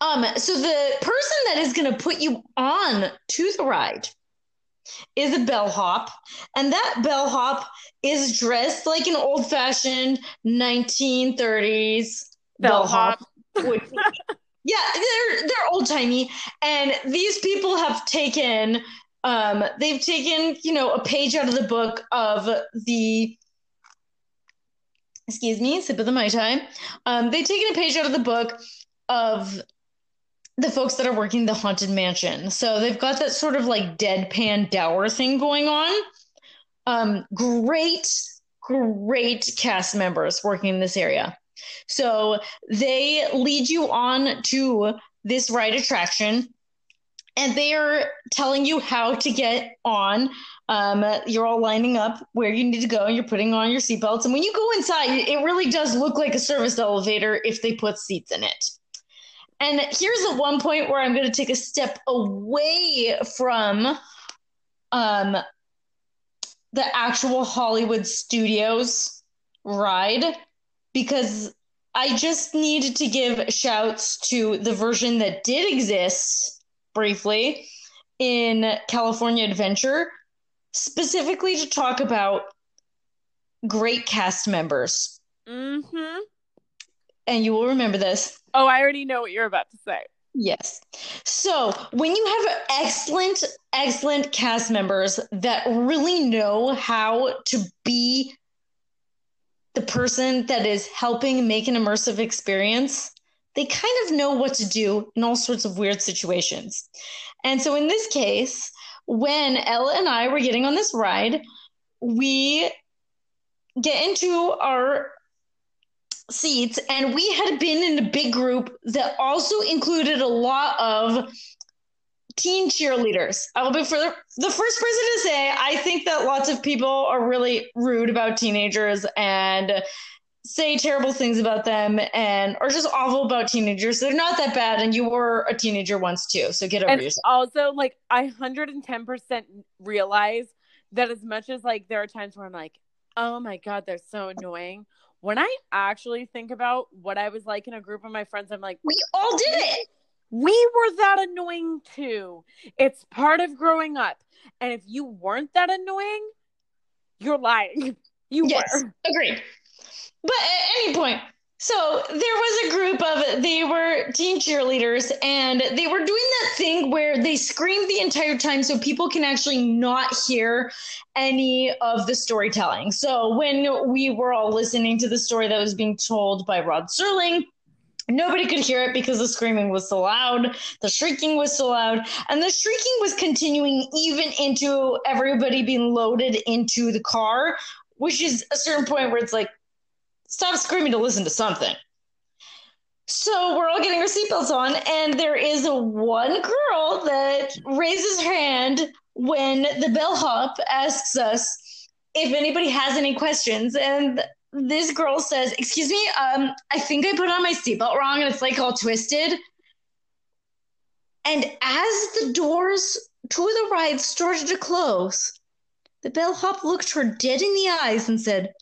Um, so the person that is going to put you on to the ride is a bellhop, and that bellhop is dressed like an old-fashioned 1930s bellhop. bellhop (laughs) yeah, they're they're old timey, and these people have taken um, they've taken, you know, a page out of the book of the excuse me, sip of the Mai Tai. Um, they've taken a page out of the book of the folks that are working the haunted mansion. So they've got that sort of like deadpan dour thing going on. Um, great, great cast members working in this area. So they lead you on to this ride attraction and they are telling you how to get on. Um, you're all lining up where you need to go, and you're putting on your seatbelts. And when you go inside, it really does look like a service elevator if they put seats in it. And here's the one point where I'm going to take a step away from um, the actual Hollywood Studios ride because I just needed to give shouts to the version that did exist briefly in California Adventure, specifically to talk about great cast members. Mm-hmm. And you will remember this. Oh, I already know what you're about to say. Yes. So when you have excellent, excellent cast members that really know how to be the person that is helping make an immersive experience, they kind of know what to do in all sorts of weird situations. And so in this case, when Ella and I were getting on this ride, we get into our seats and we had been in a big group that also included a lot of teen cheerleaders. I will be for the, the first person to say I think that lots of people are really rude about teenagers and say terrible things about them and are just awful about teenagers. They're not that bad, and you were a teenager once too. So get over and yourself. Also, like I hundred and ten percent realize that as much as like there are times where I'm like, oh my god, they're so annoying. When I actually think about what I was like in a group of my friends, I'm like, we all did it. We were that annoying too. It's part of growing up. And if you weren't that annoying, you're lying. (laughs) You yes, were. agreed. But at any point, so there was a group of they were teen cheerleaders, and they were doing that thing where they screamed the entire time so people can actually not hear any of the storytelling. So when we were all listening to the story that was being told by Rod Serling, Nobody could hear it because the screaming was so loud, the shrieking was so loud, and the shrieking was continuing even into everybody being loaded into the car, which is a certain point where it's like, stop screaming to listen to something. So we're all getting our seatbelts on, and there is a one girl that raises her hand when the bellhop asks us if anybody has any questions. And this girl says, "Excuse me, um, I think I put on my seatbelt wrong, and it's like all twisted." And as the doors to the ride started to close, the bellhop looked her dead in the eyes and said,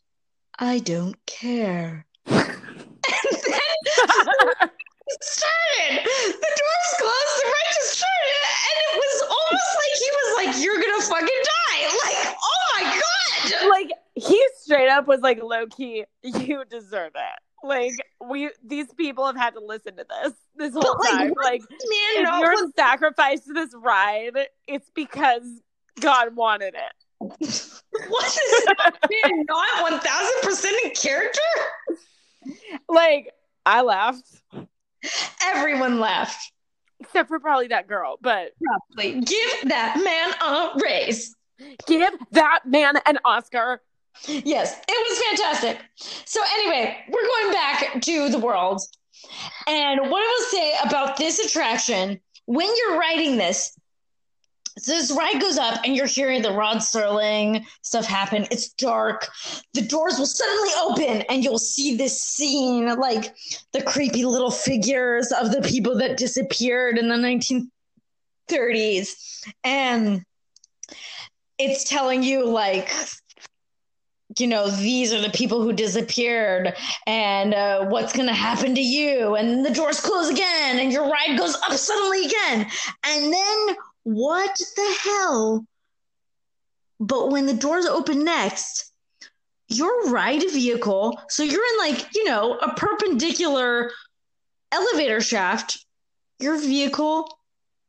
I don't care. and then it started. The doors closed, the just started, and it was almost like he was like, You're gonna fucking die. Like, oh my god. Like he straight up was like low key, you deserve it. Like we these people have had to listen to this this whole But, like, time. what Like Man, if no, you're was- sacrificed to this ride, it's because God wanted it. What is not one thousand percent in character? Like I laughed, Everyone laughed. except for probably that girl. But Probably. Give that man a raise. give that man an Oscar. Yes, it was fantastic. So anyway, we're going back to the world. And what I will say about this attraction, when you're writing this, so this ride goes up and you're hearing the Rod Serling stuff happen. It's dark. The doors will suddenly open and you'll see this scene like the creepy little figures of the people that disappeared in the 1930s. And it's telling you like you know these are the people who disappeared and uh, what's going to happen to you and the doors close again and your ride goes up suddenly again and then what the hell? But when the doors open next your ride vehicle so you're in like you know a perpendicular elevator shaft your vehicle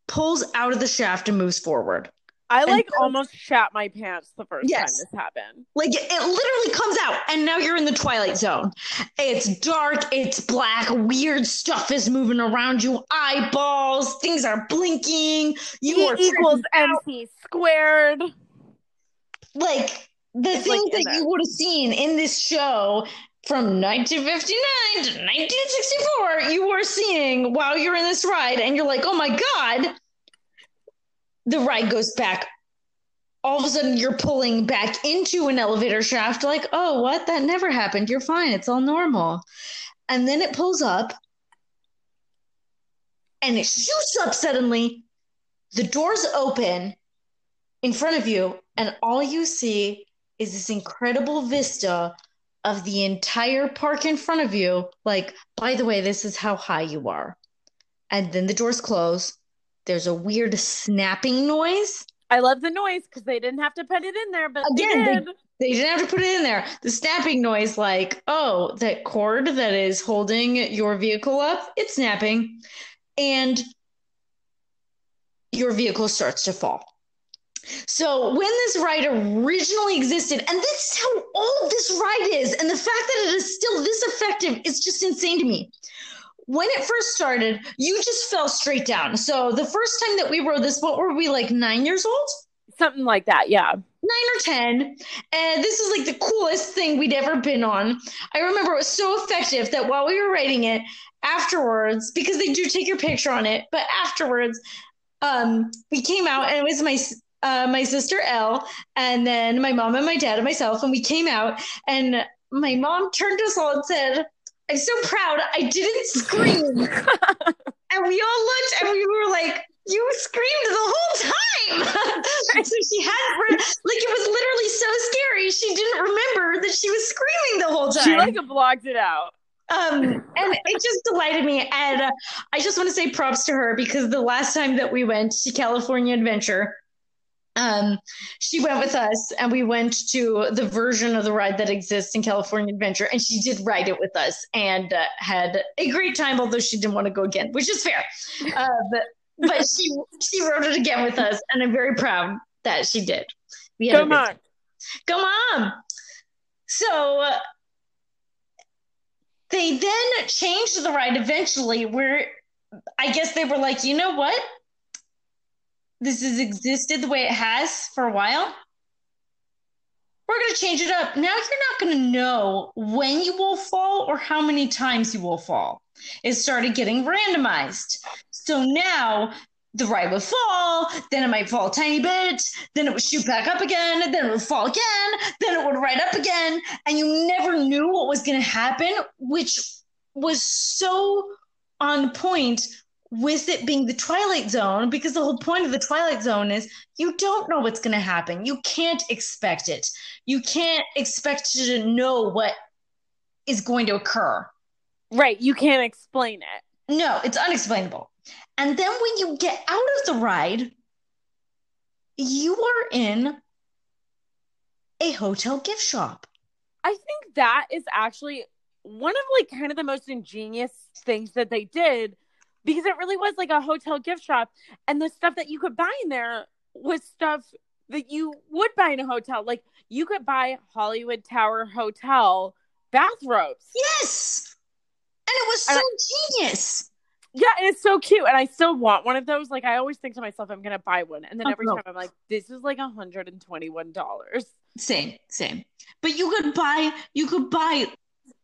pulls out of the shaft and moves forward I like so- almost shat my pants the first Yes. time this happened. Like it, it literally comes out, and now you're in the twilight zone. It's dark, it's black, weird stuff is moving around you, eyeballs, things are blinking. You E are equals. MC squared. like the It's, things like, that you would have seen in this show from 1959 to 1964. You were seeing while you're in this ride, and you're like, oh my god. The ride goes back. All of a sudden you're pulling back into an elevator shaft like oh what? That never happened. You're fine. It's all normal. And then it pulls up and it shoots up suddenly. The doors open in front of you and all you see is this incredible vista of the entire park in front of you. Like by the way this is how high you are. And then the doors close there's a weird snapping noise I love the noise because they didn't have to put it in there, but Again, they they- did. They didn't have to put it in there. The snapping noise, like, oh, that cord that is holding your vehicle up, it's snapping. And your vehicle starts to fall. So when this ride originally existed, and this is how old this ride is, and the fact that it is still this effective is just insane to me. When it first started, you just fell straight down. So the first time that we rode this, what were we like nine years old? Something like that, yeah. nine or ten and this is like the coolest thing we'd ever been on i remember it was so effective that while we were writing it afterwards because they do take your picture on it but afterwards um we came out and it was my uh, my sister Elle, and then my mom and my dad and myself, and we came out, and my mom turned to us all and said, "I'm so proud I didn't scream." (laughs) and we all looked, and we were like, "You screamed the whole time." (laughs) so she had like it was literally so scary. She didn't remember that she was screaming the whole time. She like blocked it out. Um, and it just delighted me. And uh, I just want to say props to her because the last time that we went to California Adventure, um, she went with us and we went to the version of the ride that exists in California Adventure, and she did ride it with us and uh, had a great time, although she didn't want to go again, which is fair. Uh, but, but she she rode it again with us, and I'm very proud that she did. We had Come on, come on. So uh, they then changed the ride eventually, where I guess they were like, you know what? This has existed the way it has for a while. We're going to change it up. Now you're not going to know when you will fall or how many times you will fall. It started getting randomized. So now the ride would fall, then it might fall a tiny bit, then it would shoot back up again, then it would fall again, then it would ride up again, and you never knew what was going to happen, which was so on point with it being the Twilight Zone, because the whole point of the Twilight Zone is you don't know what's going to happen. You can't expect it. You can't expect to know what is going to occur. Right. You can't explain it. No, it's unexplainable. And then when you get out of the ride, you are in a hotel gift shop. I think that is actually one of like kind of the most ingenious things that they did because it really was like a hotel gift shop. And the stuff that you could buy in there was stuff that you would buy in a hotel. Like you could buy hollywood tower hotel bathrobes. Yes! And it was so and genius. Yeah and it's so cute. And i still want one of those. Like i always think to myself i'm gonna buy one. And then oh, every oh, time i'm like this is like $121 same same. But you could buy you could buy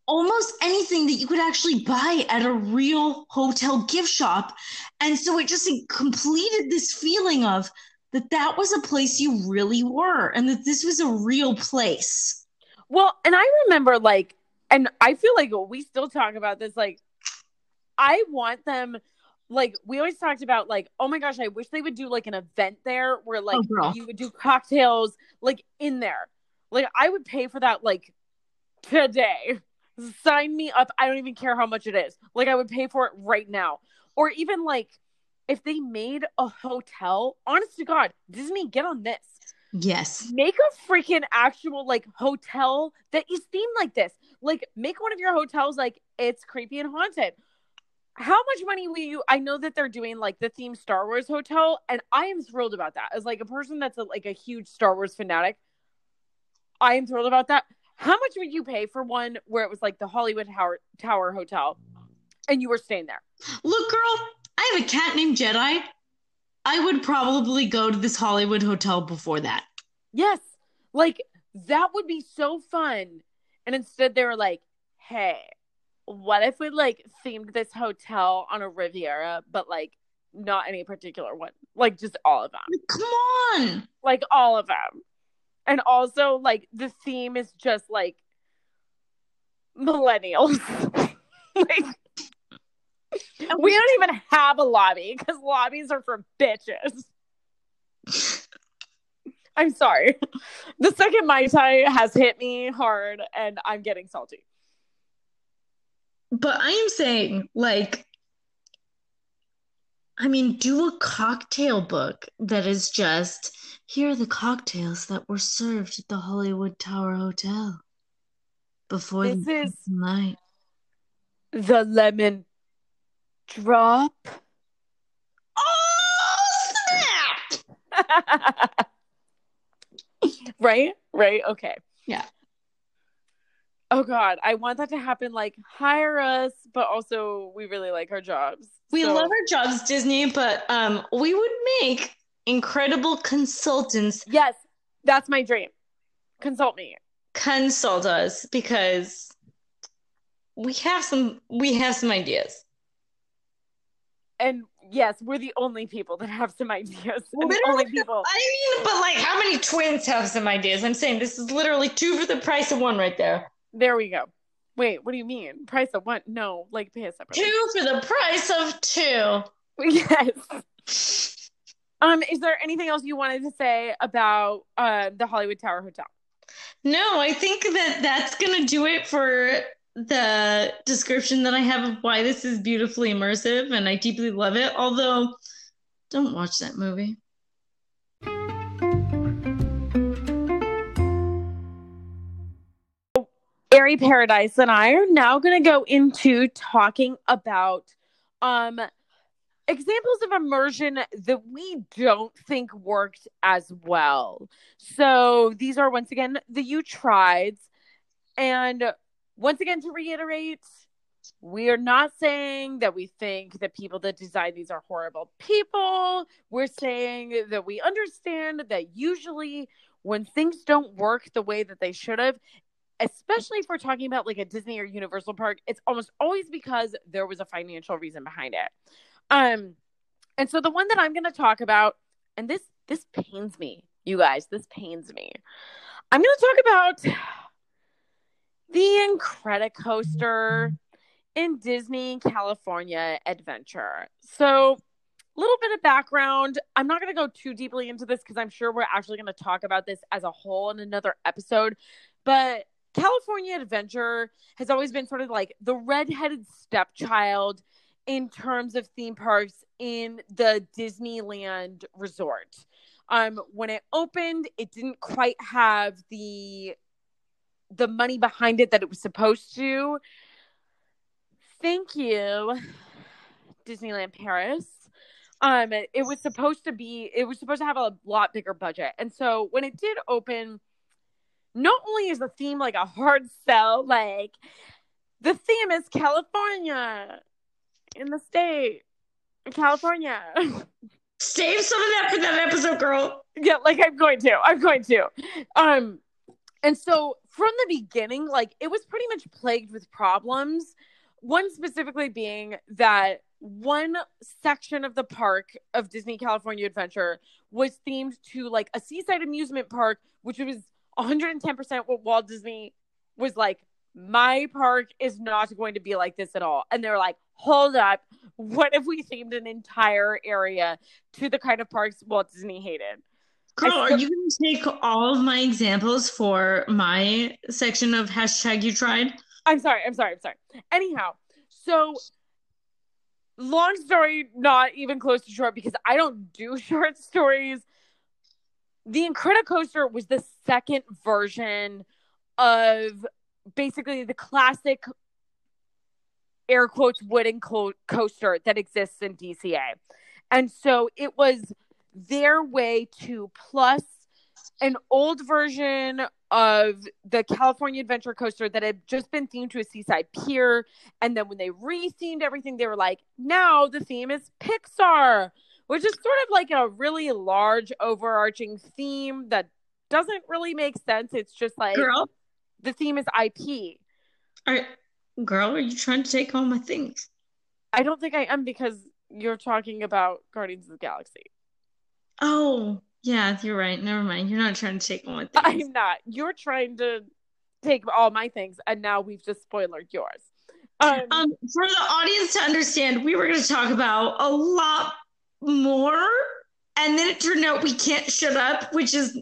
almost anything that you could actually buy at a real hotel gift shop. And so it just completed this feeling of that that was a place you really were and that this was a real place. Well, and I remember like, and I feel like we still talk about this. Like, I want them like we always talked about like oh my gosh i wish they would do like an event there where oh, like oh, you would do cocktails like in there like i would pay for that like today sign me up. I don't even care how much it is. Like I would pay for it right now. Or even like if they made a hotel, honest to God, Disney, get on this. Yes. Make a freaking actual like hotel that is themed like this. Like make one of your hotels like it's creepy and haunted. How much money will you? I know that they're doing like the theme Star Wars hotel, and I am thrilled about that. As like a person that's a, like a huge Star Wars fanatic, I am thrilled about that. How much would you pay for one where it was like the Hollywood Tower, Tower Hotel and you were staying there? Look, girl, I have a cat named Jedi. I would probably go to this Hollywood hotel before that. Yes. Like that would be so fun. And instead they were like, hey, what if we like themed this hotel on a Riviera, but like not any particular one? Like just all of them. Come on. Like all of them and also like the theme is just like millennials. (laughs) Like we don't even have a lobby because lobbies are for bitches. I'm sorry. The second mai tai has hit me hard and i'm getting salty. But i am saying like I mean, do a cocktail book that is just here are the cocktails that were served at the Hollywood Tower Hotel before this the is night. The lemon drop. Oh snap! (laughs) right, right, okay, yeah. Oh God, I want that to happen. Like hire us, but also we really like our jobs. We so. love our jobs, Disney, but um, we would make incredible consultants. Yes, that's my dream. Consult me. Consult us because we have some we have some ideas. And yes, we're the only people that have some ideas. the only people. I mean, but like, how many twins have some ideas? I'm saying this is literally two for the price of one, right there. There we go. Wait, what do you mean? Price of one? No, like pay a separate. Two for the price of two. (laughs) Yes. um, is there anything else you wanted to say about uh the Hollywood Tower Hotel? No, I think that that's gonna do it for the description that I have of why this is beautifully immersive and I deeply love it. Although, don't watch that movie. Airy Paradise and I are now going to go into talking about um examples of immersion that we don't think worked as well. So these are once again the you trieds and once again to reiterate we are not saying that we think that people that design these are horrible people. We're saying that we understand that usually when things don't work the way that they should have, especially if we're talking about like a Disney or Universal park, it's almost always because there was a financial reason behind it. Um, and so the one that I'm going to talk about, and this this pains me, you guys, this pains me. I'm going to talk about the Incredicoaster in Disney California Adventure. So, a little bit of background. I'm not going to go too deeply into this because I'm sure we're actually going to talk about this as a whole in another episode. But California Adventure has always been sort of like the redheaded stepchild in terms of theme parks in the Disneyland resort. Um, when it opened, it didn't quite have the the money behind it that it was supposed to. Thank you, Disneyland Paris. Um, it, it was supposed to be, it was supposed to have a lot bigger budget, and so when it did open, not only is the theme like a hard sell, like the theme is California in the state, California. Save some of that for that episode, girl. yeah, like I'm going to. I'm going to. Um, and so from the beginning, like it was pretty much plagued with problems. One specifically being that one section of the park of Disney California Adventure was themed to like a seaside amusement park, which was 110% what Walt Disney was like, my park is not going to be like this at all. And they're like, hold up. What if we themed an entire area to the kind of parks Walt Disney hated? Girl, are you going to take all of my examples for my section of hashtag you tried? I'm sorry. I'm sorry. I'm sorry. Anyhow, so long story, not even close to short because I don't do (laughs) short stories the Incredicoaster was the second version of basically the classic air quotes wooden co- coaster that exists in DCA. And so it was their way to plus an old version of the California Adventure Coaster that had just been themed to a seaside pier. And then when they re-themed everything, they were like, now the theme is Pixar which is sort of like a really large overarching theme that doesn't really make sense. It's just like girl, the theme is IP. Are, girl, are you trying to take all my things? I don't think I am because you're talking about Guardians of the Galaxy. Oh, yeah, you're right. Never mind. You're not trying to take all my things. I'm not. You're trying to take all my things, and now we've just spoiled yours. Um, um, for the audience to understand, we were going to talk about a lot more. And then it turned out we can't shut up, which is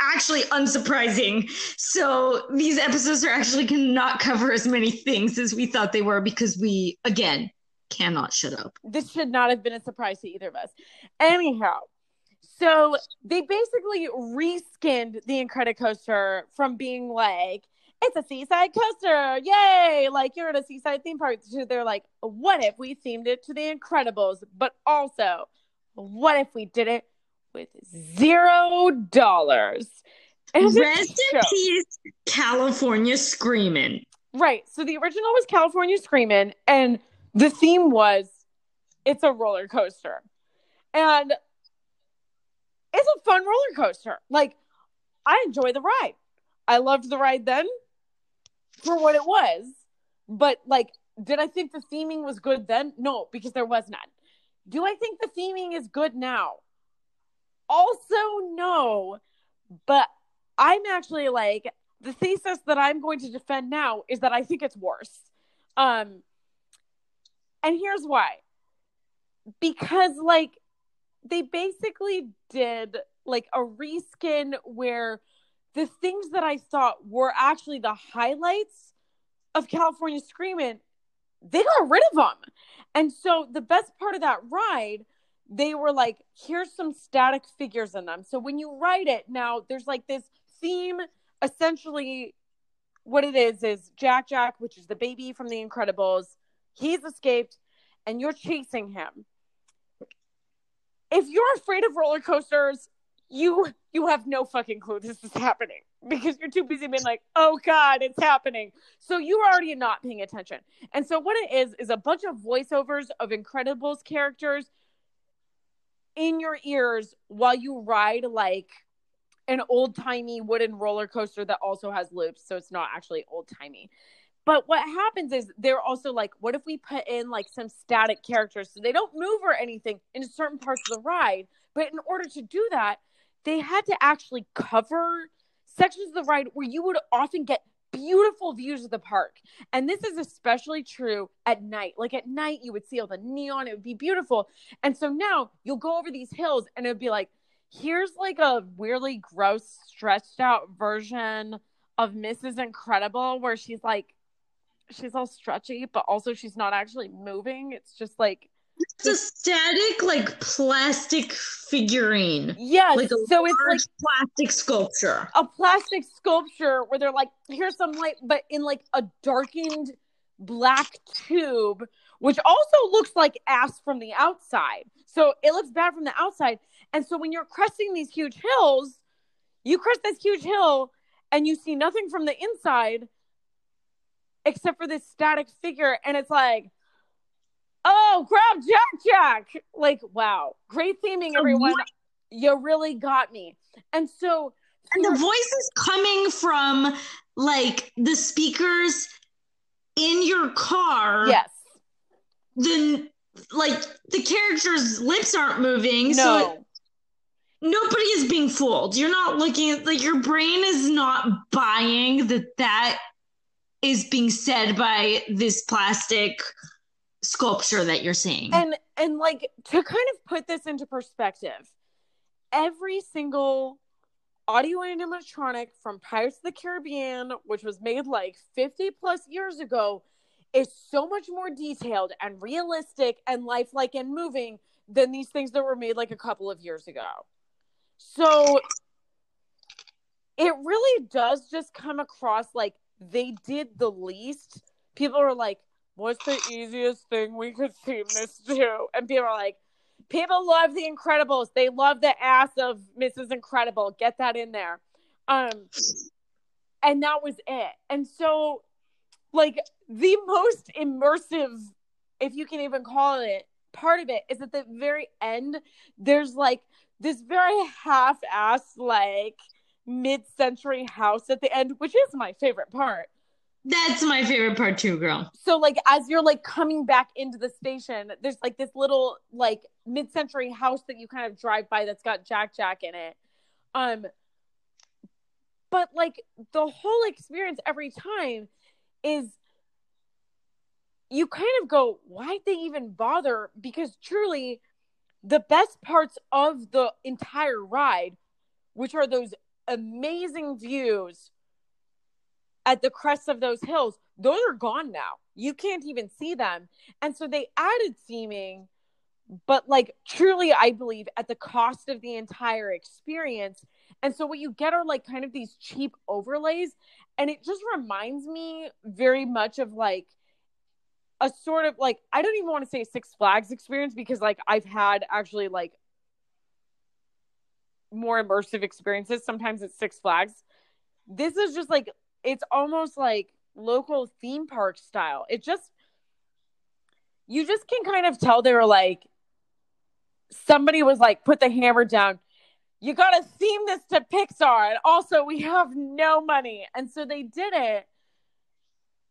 actually unsurprising. So these episodes are actually cannot cover as many things as we thought they were because we, again, cannot shut up. This should not have been a surprise to either of us. Anyhow, so they basically reskinned the Incredicoaster from being like, it's a seaside coaster, yay! Like you're at a seaside theme park. So they're like, what if we themed it to the Incredibles? But also, what if we did it with zero dollars? Rest in peace, California Screaming. Right. So the original was California Screaming, and the theme was it's a roller coaster. And it's a fun roller coaster. Like, I enjoy the ride. I loved the ride then for what it was. But like, did I think the theming was good then? No, because there was none. Do I think the theming is good now? Also, no. But I'm actually like the thesis that I'm going to defend now is that I think it's worse. Um and here's why. Because like they basically did like a reskin where the things that I thought were actually the highlights of California Screaming, they got rid of them. And so the best part of that ride, they were like, here's some static figures in them. So when you ride it, now there's like this theme essentially what it is is Jack Jack, which is the baby from the Incredibles. He's escaped and you're chasing him. If you're afraid of roller coasters, you you have no fucking clue this is happening because you're too busy being like, oh God, it's happening. So you're already not paying attention. And so what it is is a bunch of voiceovers of Incredibles characters in your ears while you ride like an old timey wooden roller coaster that also has loops. So it's not actually old timey. But what happens is they're also like, what if we put in like some static characters so they don't move or anything in certain parts of the ride? But in order to do that, they had to actually cover sections of the ride where you would often get beautiful views of the park. And this is especially true at night. Like at night, you would see all the neon, it would be beautiful. And so now you'll go over these hills and it would be like, here's like a weirdly gross, stretched out version of Mrs. Incredible where she's like, she's all stretchy, but also she's not actually moving. It's just like, it's a static like plastic figurine. Yeah, like a so it's like plastic sculpture. A plastic sculpture where they're like, here's some light, but in like a darkened black tube, which also looks like ass from the outside. So it looks bad from the outside. And so when you're cresting these huge hills, you crest this huge hill and you see nothing from the inside except for this static figure. And it's like, oh, grab Jack Jack. Like, wow. Great theming, everyone. You really got me. And so and the voice is coming from like the speakers in your car. Yes. Then like the character's lips aren't moving. No. So nobody is being fooled. You're not looking at like your brain is not buying that that is being said by this plastic sculpture that you're seeing. And and like to kind of put this into perspective, every single audio animatronic from Pirates of the Caribbean, which was made like 50 plus years ago, is so much more detailed and realistic and lifelike and moving than these things that were made like a couple of years ago. So it really does just come across like they did the least. People are like, what's the easiest thing we could theme this to? And people are like, people love the Incredibles. They love the ass of Mrs. Incredible. Get that in there. Um, and that was it. And so, like, the most immersive, if you can even call it, part of it is at the very end, there's like this very half ass, like, mid century house at the end, which is my favorite part. That's my favorite part too, girl. So like as you're like coming back into the station, there's like this little like mid-century house that you kind of drive by that's got Jack Jack in it. Um but like the whole experience every time is you kind of go, why'd they even bother? Because truly the best parts of the entire ride, which are those amazing views at the crest of those hills, those are gone now. You can't even see them. And so they added theming, but like truly, I believe at the cost of the entire experience. And so what you get are like kind of these cheap overlays. And it just reminds me very much of like a sort of like, I don't even want to say Six Flags experience because like I've had actually like more immersive experiences. Sometimes it's Six Flags. This is just like it's almost like local theme park style. It just you just can kind of tell they were like somebody was like put the hammer down. You got to theme this to Pixar and also we have no money. And so they did it.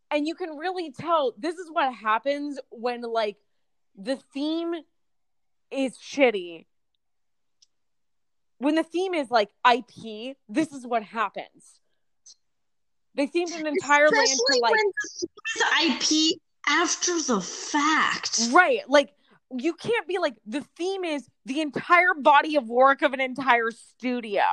And you can really tell this is what happens when like the theme is shitty. When the theme is like IP, this is what happens they themed an entire Especially land to like IP after the fact. Right. Like you can't be like the theme is the entire body of work of an entire studio.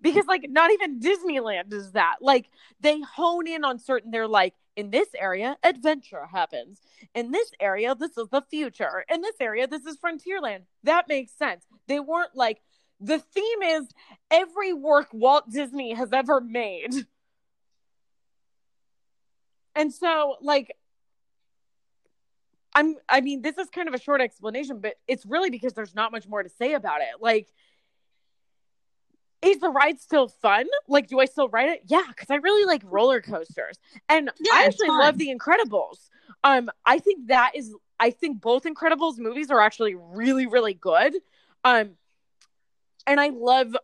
because like not even Disneyland is that. Like they hone in on certain they're like in this area adventure happens. In this area this is the future. In this area this is Frontierland. That makes sense. They weren't like the theme is every work Walt Disney has ever made. And so like I'm I mean this is kind of a short explanation but it's really because there's not much more to say about it. Like is the ride still fun? Like, do I still ride it? Yeah, because I really like roller coasters, and yeah, I actually love The Incredibles. Um, I think that is, I think both Incredibles movies are actually really, really good. Um, and I love.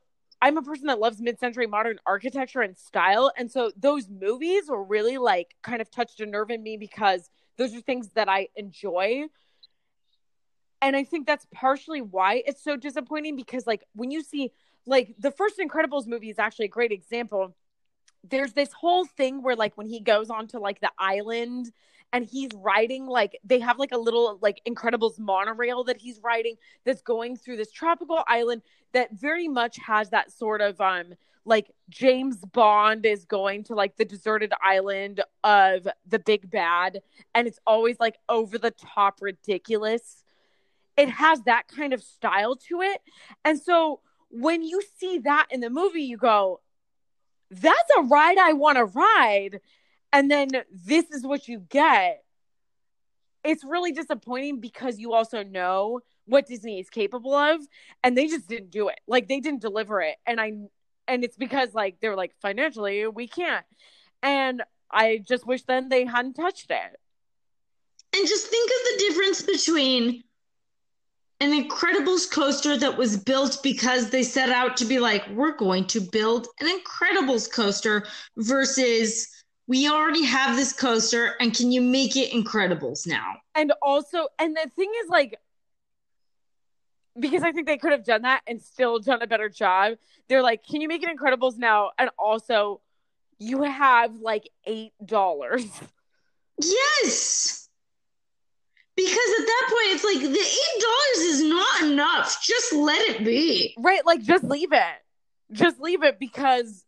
I'm a person that loves mid-century modern architecture and style, and so those movies were really like kind of touched a nerve in me because those are things that I enjoy and I think that's partially why it's so disappointing because like when you see like the first Incredibles movie is actually a great example. There's this whole thing where like when he goes onto like the island and he's riding like they have like a little like Incredibles monorail that he's riding that's going through this tropical island that very much has that sort of um like James Bond is going to like the deserted island of the big bad and it's always like over the top ridiculous. It has that kind of style to it. And so when you see that in the movie, you go, that's a ride I want to ride. And then this is what you get. It's really disappointing because you also know what Disney is capable of and they just didn't do it. Like they didn't deliver it. And I and it's because like they're like financially we can't. And I just wish then they hadn't touched it. And just think of the difference between an Incredibles coaster that was built because they set out to be like, we're going to build an Incredibles coaster versus we already have this coaster and can you make it Incredibles now? And also, and the thing is like, because I think they could have done that and still done a better job. They're like, can you make it Incredibles now? And also, you have like $8. Yes because at that point it's like the eight dollars is not enough just let it be right like just leave it just leave it because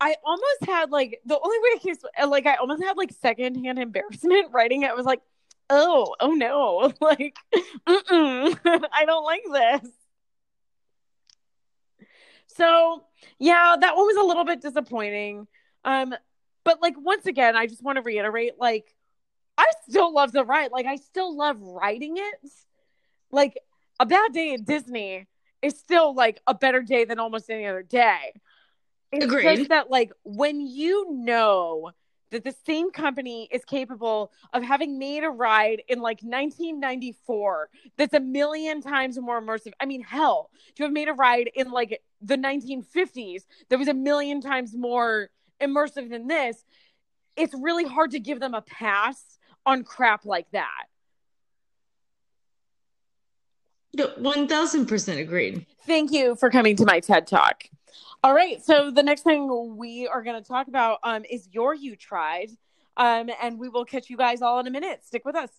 i almost had like the only way i can like i almost had like secondhand embarrassment (laughs) writing it I was like oh oh no (laughs) like (laughs) i don't like this so yeah that one was a little bit disappointing um but like once again i just want to reiterate like I still love the ride. Like I still love riding it. Like a bad day at Disney is still like a better day than almost any other day. It's Agreed. just that like when you know that the same company is capable of having made a ride in like 1994 that's a million times more immersive. I mean, hell, to have made a ride in like the 1950s that was a million times more immersive than this, it's really hard to give them a pass on crap like that. 1000% agreed. Thank you for coming to my TED Talk. All right, so the next thing we are going to talk about um, is your you tried, um, and we will catch you guys all in a minute. Stick with us.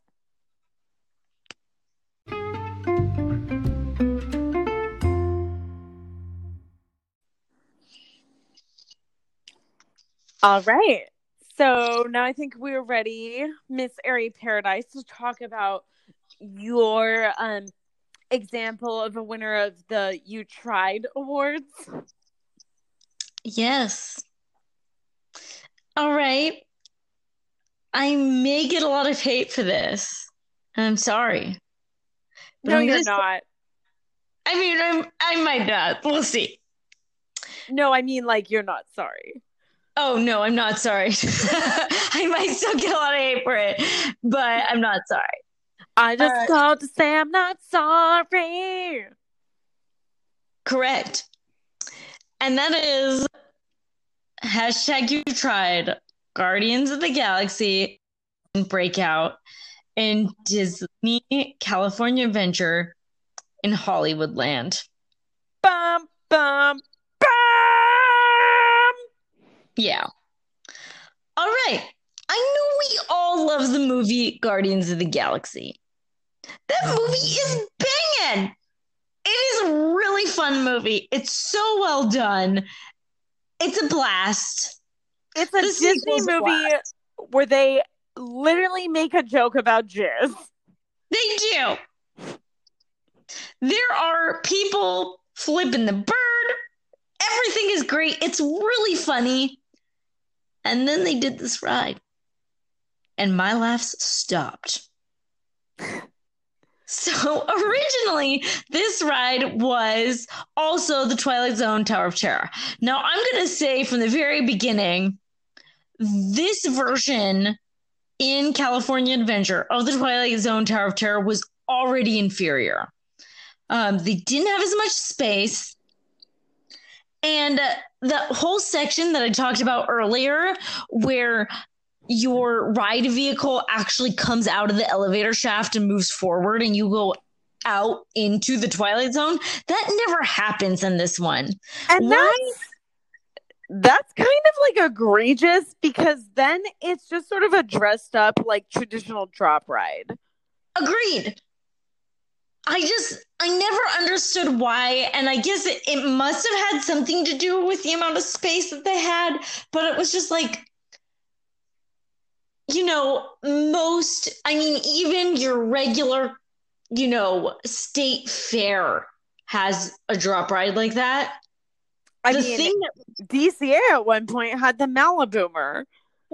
All right. So now I think we're ready, Miss Airy Paradise, to talk about your um example of a winner of the You Tried Awards. Yes. All right. I may get a lot of hate for this. I'm sorry. no, I'm you're not. I mean, I'm. I might not. We'll see. No, I mean, like you're not sorry. Oh no, I'm not sorry. (laughs) I might still get a lot of hate for it, but I'm not sorry. I just uh, called to say I'm not sorry. Correct. And that is hashtag you tried Guardians of the Galaxy breakout in Disney California Adventure in Hollywoodland. Bum bum yeah. All right. I know we all love the movie Guardians of the Galaxy. That movie is banging. It is a really fun movie. It's so well done. It's a blast. It's a The Disney movie blast. where they literally make a joke about jizz. They do. There are people flipping the bird. Everything is great. It's really funny. And then they did this ride. And my laughs stopped. So (laughs) originally, this ride was also the Twilight Zone Tower of Terror. Now, I'm going to say from the very beginning, this version in California Adventure of the Twilight Zone Tower of Terror was already inferior. Um, they didn't have as much space. And uh, the whole section that I talked about earlier, where your ride vehicle actually comes out of the elevator shaft and moves forward, and you go out into the Twilight Zone, that never happens in this one. And Why? that's that's kind of like egregious because then it's just sort of a dressed up like traditional drop ride. Agreed. I just I never understood why, and I guess it, it must have had something to do with the amount of space that they had, but it was just like you know, most I mean, even your regular, you know, state fair has a drop ride like that. I the mean, thing that DCA at one point had the Maliboomer,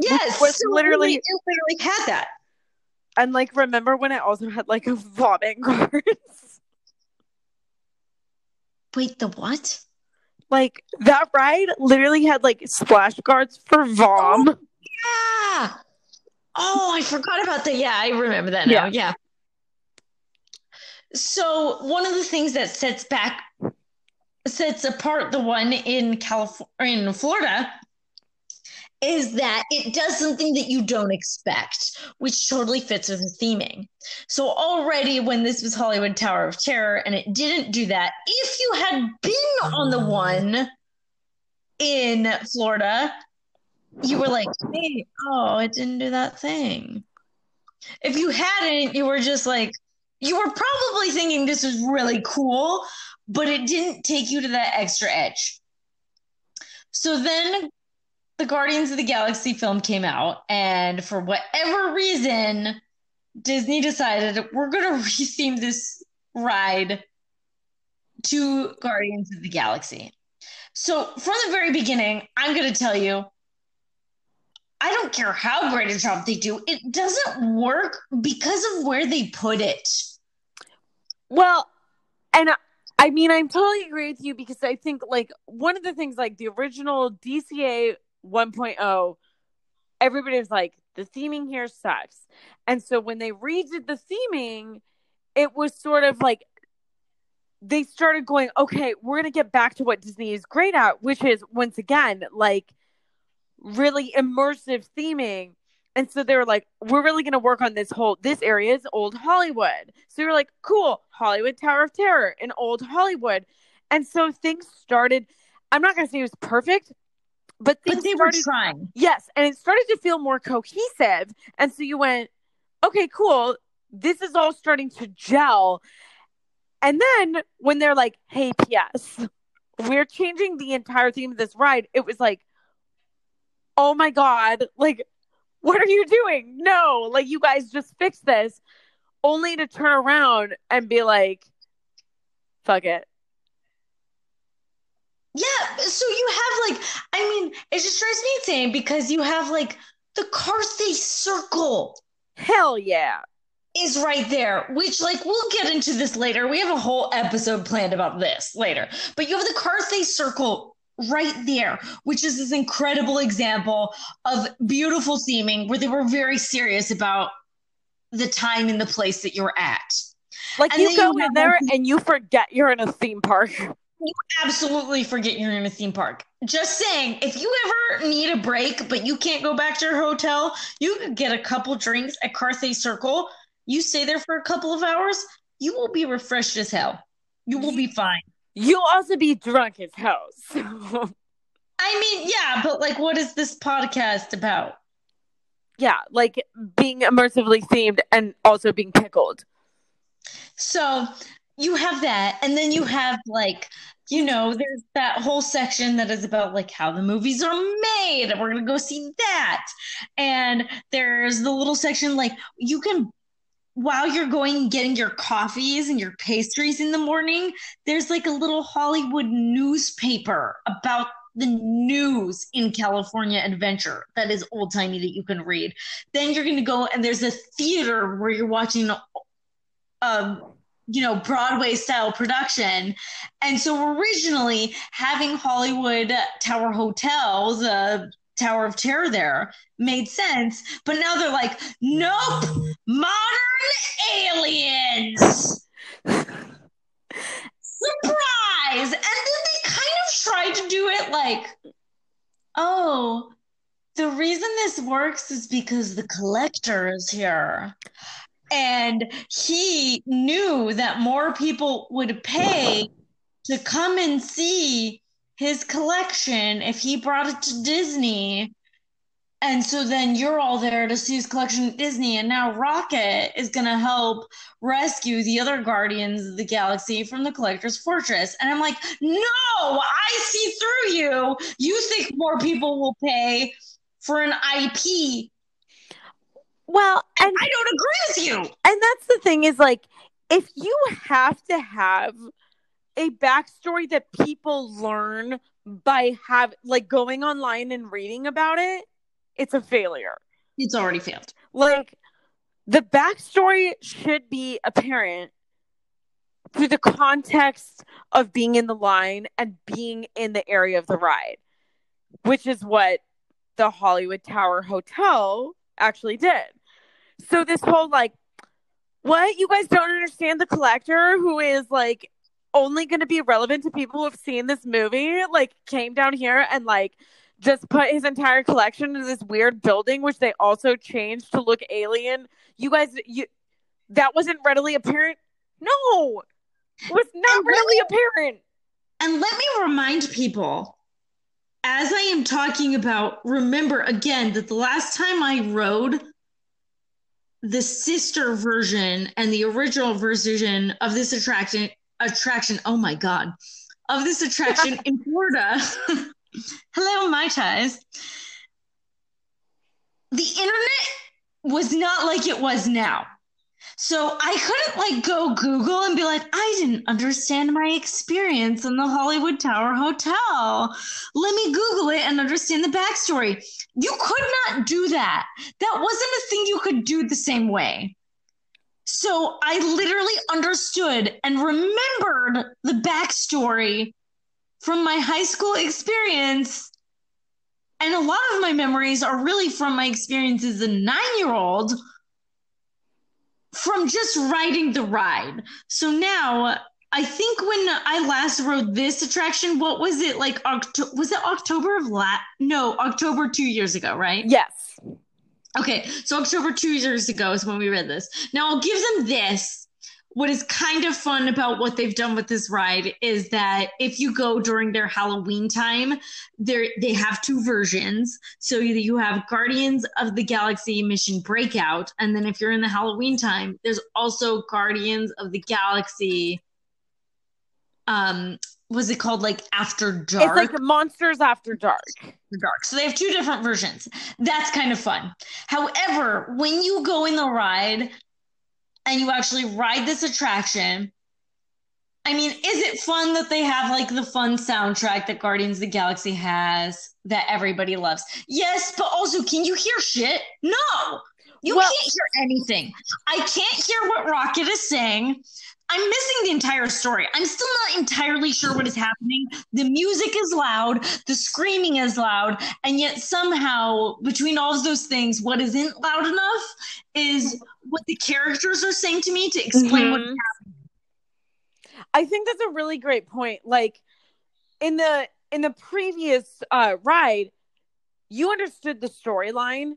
yes, was so literally- it literally had that. and like remember when it also had like a vomit guard? Wait, the what? like that ride literally had like splash guards for vom. Oh, yeah. Oh, I forgot about that. Yeah, I remember that now. Yeah. So one of the things that sets back sets apart the one in California in Florida is that it does something that you don't expect, which totally fits with the theming. So already when this was Hollywood Tower of Terror and it didn't do that, if you had been on the one in Florida, you were like, hey, oh, it didn't do that thing. If you hadn't, you were just like, you were probably thinking this was really cool, but it didn't take you to that extra edge. So then the Guardians of the Galaxy film came out, and for whatever reason, Disney decided we're going (laughs) to retheme this ride to Guardians of the Galaxy. So from the very beginning, I'm going to tell you I don't care how great a job they do, it doesn't work because of where they put it. Well, and I, I mean, I'm totally agree with you because I think like one of the things like the original DCA 1.0, everybody was like, the theming here sucks. And so when they redid the theming, it was sort of like they started going, okay, we're going to get back to what Disney is great at, which is once again, like really immersive theming. And so they were like, we're really going to work on this whole, this area is old Hollywood. So we were like, cool, Hollywood Tower of Terror in old Hollywood. And so things started, I'm not going to say it was perfect, but things But they were started, trying. yes. And it started to feel more cohesive. And so you went, okay, cool. This is all starting to gel. And then when they're like, hey, P.S., we're changing the entire theme of this ride, it was like, oh my God, like, what are you doing? No, like, you guys just fix this, only to turn around and be like, fuck it. Yeah, so you have like, I mean, it just drives me insane because you have like the Carthay Circle Hell yeah. is right there, which like we'll get into this later. We have a whole episode planned about this later. But you have the Carthay Circle right there, which is this incredible example of beautiful theming where they were very serious about the time and the place that you're at. Like, And you go you in there and you forget you're in a theme park. You absolutely forget you're in a theme park. Just saying, if you ever need a break but you can't go back to your hotel, you could get a couple drinks at Carthay Circle. You stay there for a couple of hours, you will be refreshed as hell. You will be fine. You'll also be drunk as hell. So. I mean, yeah, but like, what is this podcast about? yeah, like being immersively themed and also being pickled. So, you have that, and then you have like you know, there's that whole section that is about like how the movies are made, and we're gonna go see that. And there's the little section like you can while you're going getting your coffees and your pastries in the morning, there's like a little Hollywood newspaper about the news in California adventure that is old timey that you can read. Then you're going to go and there's a theater where you're watching um you know Broadway style production. And so originally having Hollywood Tower Hotels uh Tower of Terror there made sense, but now they're like, nope, modern aliens. Surprise! And then they kind of tried to do it like, oh, the reason this works is because the collector is here. And he knew that more people would pay to come and see his collection if he brought it to Disney. And so then you're all there to see his collection at Disney, and now Rocket is going to help rescue the other Guardians of the Galaxy from the Collector's Fortress. And I'm like, no, I see through you. You think more people will pay for an IP. Well, and, and I don't agree with you. And that's the thing is like, if you have to have a backstory that people learn by have like going online and reading about it, it's a failure. It's already failed. Like the backstory should be apparent through the context of being in the line and being in the area of the ride, which is what the Hollywood Tower Hotel actually did. So this whole like what you guys don't understand the collector who is like only going to be relevant to people who have seen this movie, like came down here and like just put his entire collection into this weird building, which they also changed to look alien. You guys, you that wasn't readily apparent. No, it was not and readily me, apparent. And let me remind people, as I am talking about, remember again that the last time I rode the sister version and the original version of this attraction attraction. Oh my god, of this attraction (laughs) in Florida. (laughs) Hello, my ties. The internet was not like it was now. So I couldn't like go Google and be like, I didn't understand my experience in the Hollywood Tower Hotel. Let me Google it and understand the backstory. You could not do that. That wasn't a thing you could do the same way. So I literally understood and remembered the backstory from my high school experience. And a lot of my memories are really from my experience as a nine year old from just riding the ride. So now I think when I last rode this attraction, what was it like? Octo- was it October of last? No, October two years ago, right? Yes. Okay, so October two years ago is when we read this. Now I'll give them this. What is kind of fun about what they've done with this ride is that if you go during their Halloween time, they they have two versions. So you have Guardians of the Galaxy Mission Breakout, and then if you're in the Halloween time, there's also Guardians of the Galaxy um was it called like after dark it's like monsters after dark. Dark. So they have two different versions. That's kind of fun. However when you go in the ride and you actually ride this attraction i mean is it fun that they have like the fun soundtrack that guardians of the galaxy has that everybody loves? Yes but also can you hear shit? No. You well, can't hear anything. I can't hear what rocket is saying I'm missing the entire story. I'm still not entirely sure what is happening. The music is loud, the screaming is loud, and yet somehow between all of those things, what isn't loud enough is what the characters are saying to me to explain mm-hmm. what's happening. I think that's a really great point. Like in the in the previous uh, ride, you understood the storyline,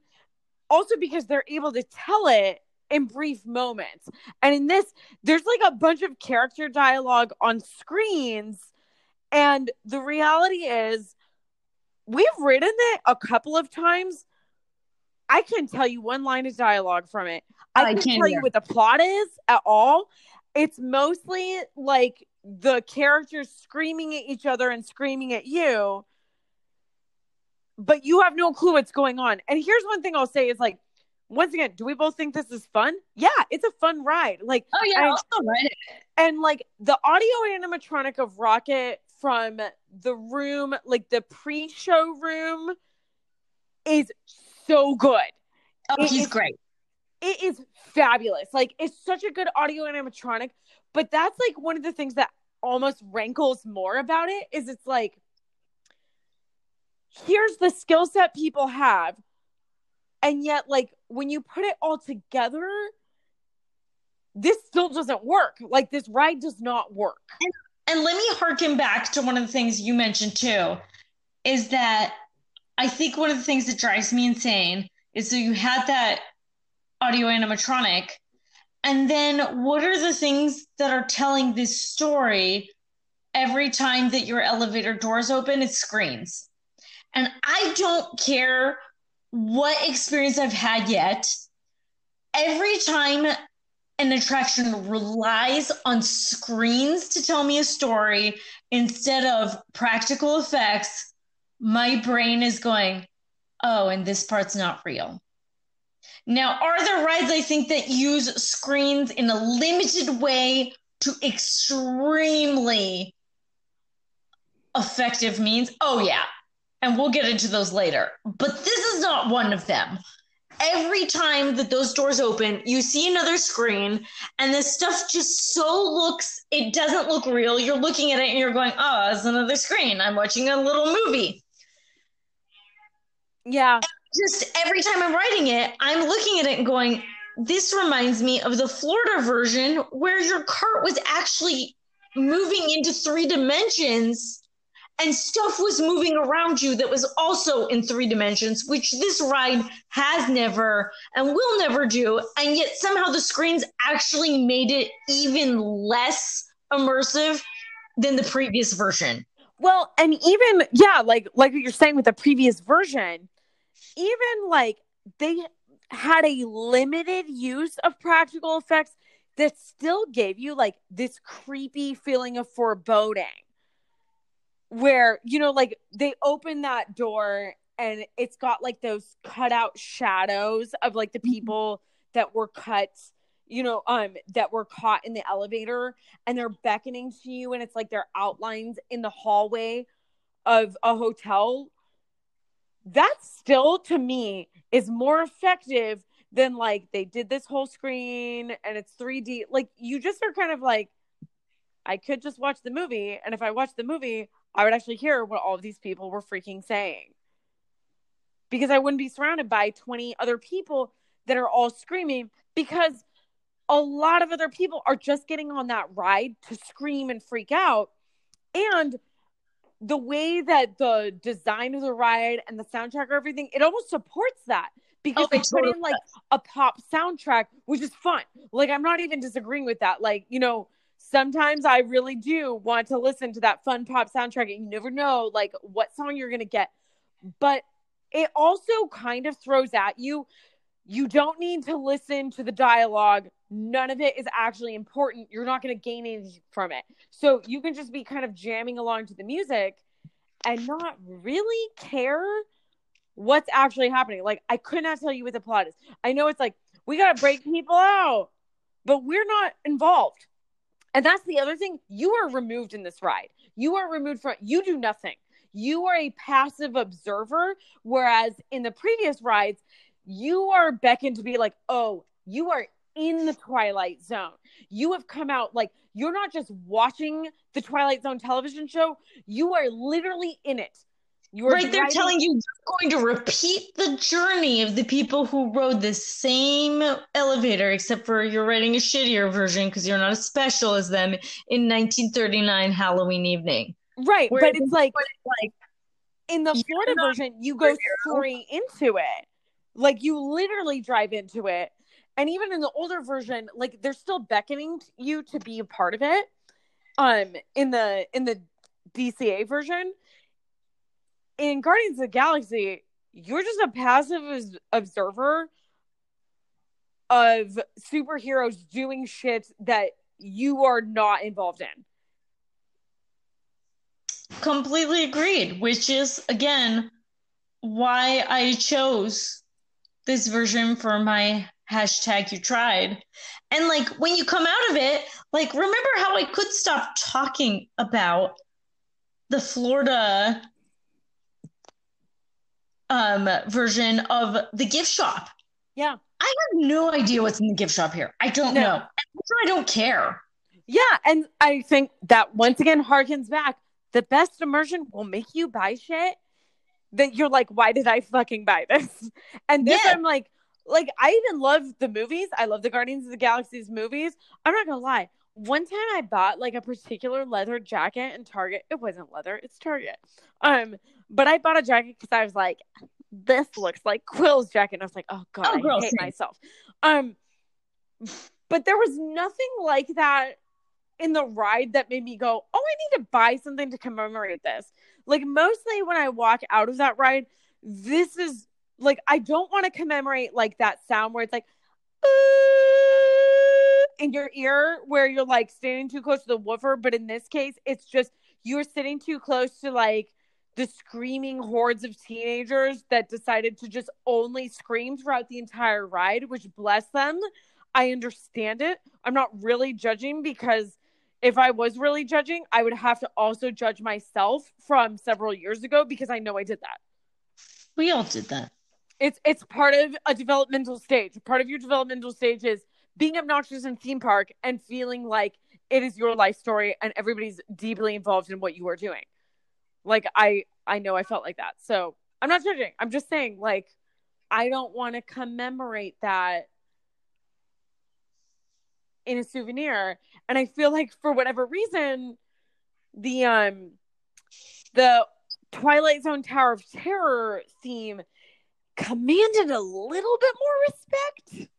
also because they're able to tell it in brief moments. And in this, there's like a bunch of character dialogue on screens. And the reality is, we've written it a couple of times. I can tell you one line of dialogue from it. I, I can't tell you what the plot is at all. it's mostly like the characters screaming at each other and screaming at you but you have no clue what's going on and here's one thing i'll say is like once again do we both think this is fun yeah it's a fun ride like oh yeah I, I'll ride it. and like the audio animatronic of rocket from the room like the pre-show room is so good Oh, It he's is- great. it is fabulous. Like it's such a good audio animatronic, but that's like one of the things that almost rankles more about it is it's like here's the skill set people have and yet like when you put it all together this still doesn't work. Like this ride does not work. And let me harken back to one of the things you mentioned too, is that I think one of the things that drives me insane is that you had that audio animatronic, and then what are the things that are telling this story every time that your elevator doors open? It screams. And I don't care what experience I've had yet. Every time an attraction relies on screens to tell me a story instead of practical effects, my brain is going, oh, and this part's not real. Now, are there rides I think that use screens in a limited way to extremely effective means? Oh, yeah. And we'll get into those later. But this is not one of them every time that those doors open, you see another screen, and this stuff just so looks, it doesn't look real. You're looking at it and you're going, oh, it's another screen. I'm watching a little movie. Yeah. Just every time I'm writing it, I'm looking at it and going, this reminds me of the Florida version where your cart was actually moving into three dimensions and stuff was moving around you that was also in three dimensions, which this ride has never and will never do. And yet somehow the screens actually made it even less immersive than the previous version. Well, and even yeah, like like what you're saying with the previous version, even like they had a limited use of practical effects that still gave you like this creepy feeling of foreboding. Where, you know, like they open that door and it's got like those cutout shadows of like the people that were cut you know um that were caught in the elevator and they're beckoning to you and it's like their outlines in the hallway of a hotel. That still to me is more effective than like they did this whole screen and it's 3D like you just are kind of like I could just watch the movie and if I watch the movie I would actually hear what all of these people were freaking saying because I wouldn't be surrounded by 20 other people that are all screaming because a lot of other people are just getting on that ride to scream and freak out. And the way that the design of the ride and the soundtrack or everything, it almost supports that because Oh, they it put in like a pop soundtrack, which is fun. Like, I'm not even disagreeing with that. Like, you know, sometimes I really do want to listen to that fun pop soundtrack, and you never know like what song you're going to get. But it also kind of throws at you you don't need to listen to the dialogue. None of it is actually important. You're not going to gain anything from it. So you can just be kind of jamming along to the music and not really care what's actually happening. Like, I could not tell you what the plot is. I know it's like, we got to break people out, but we're not involved. And that's the other thing. You are removed in this ride. You are removed from, you do nothing. You are a passive observer. Whereas in the previous rides, you are beckoned to be like, oh, you are in the Twilight Zone. You have come out like you're not just watching the Twilight Zone television show, you are literally in it. You are Right, they're telling you you're going to repeat the journey of the people who rode the same elevator, except for you're writing a shittier version because you're not as special as them in 1939 Halloween evening. right, Where but it's like Like, in the You're Florida version, you go straight into it. Like you literally drive into it. And even in the older version, like they're still beckoning you to be a part of it. Um, in the in the DCA version, in Guardians of the Galaxy, you're just a passive observer of superheroes doing shit that you are not involved in. Completely agreed, which is again why I chose this version for my hashtag you tried. And like when you come out of it, like remember how I could stop talking about the Florida um version of the gift shop. Yeah. I have no idea what's in the gift shop here. I don't No. know. I don't care. Yeah, and I think that once again harkens back. The best immersion will make you buy shit that you're like, why did I fucking buy this? (laughs) And this, Yeah. I'm like, like I even love the movies. I love the Guardians of the Galaxy's movies. I'm not gonna lie. One time I bought like a particular leather jacket in Target. It wasn't leather, it's Target. Um, but I bought a jacket because I was like, this looks like Quill's jacket. And I was like, oh god, Oh, I hate same. myself. Um, but there was nothing like that in the ride that made me go, oh, I need to buy something to commemorate this. Like mostly when I walk out of that ride, this is like I don't want to commemorate like that sound where it's like in your ear where you're like standing too close to the woofer, but in this case, it's just you're sitting too close to like the screaming hordes of teenagers that decided to just only scream throughout the entire ride, which bless them. I understand it. I'm not really judging because if I was really judging, I would have to also judge myself from several years ago because I know I did that. We all did that. It's it's part of a developmental stage. Part of your developmental stage is being obnoxious in theme park and feeling like it is your life story and everybody's deeply involved in what you are doing. Like I I know I felt like that. So I'm not judging. I'm just saying like I don't want to commemorate that in a souvenir. And I feel like for whatever reason, the um the Twilight Zone Tower of Terror theme commanded a little bit more respect.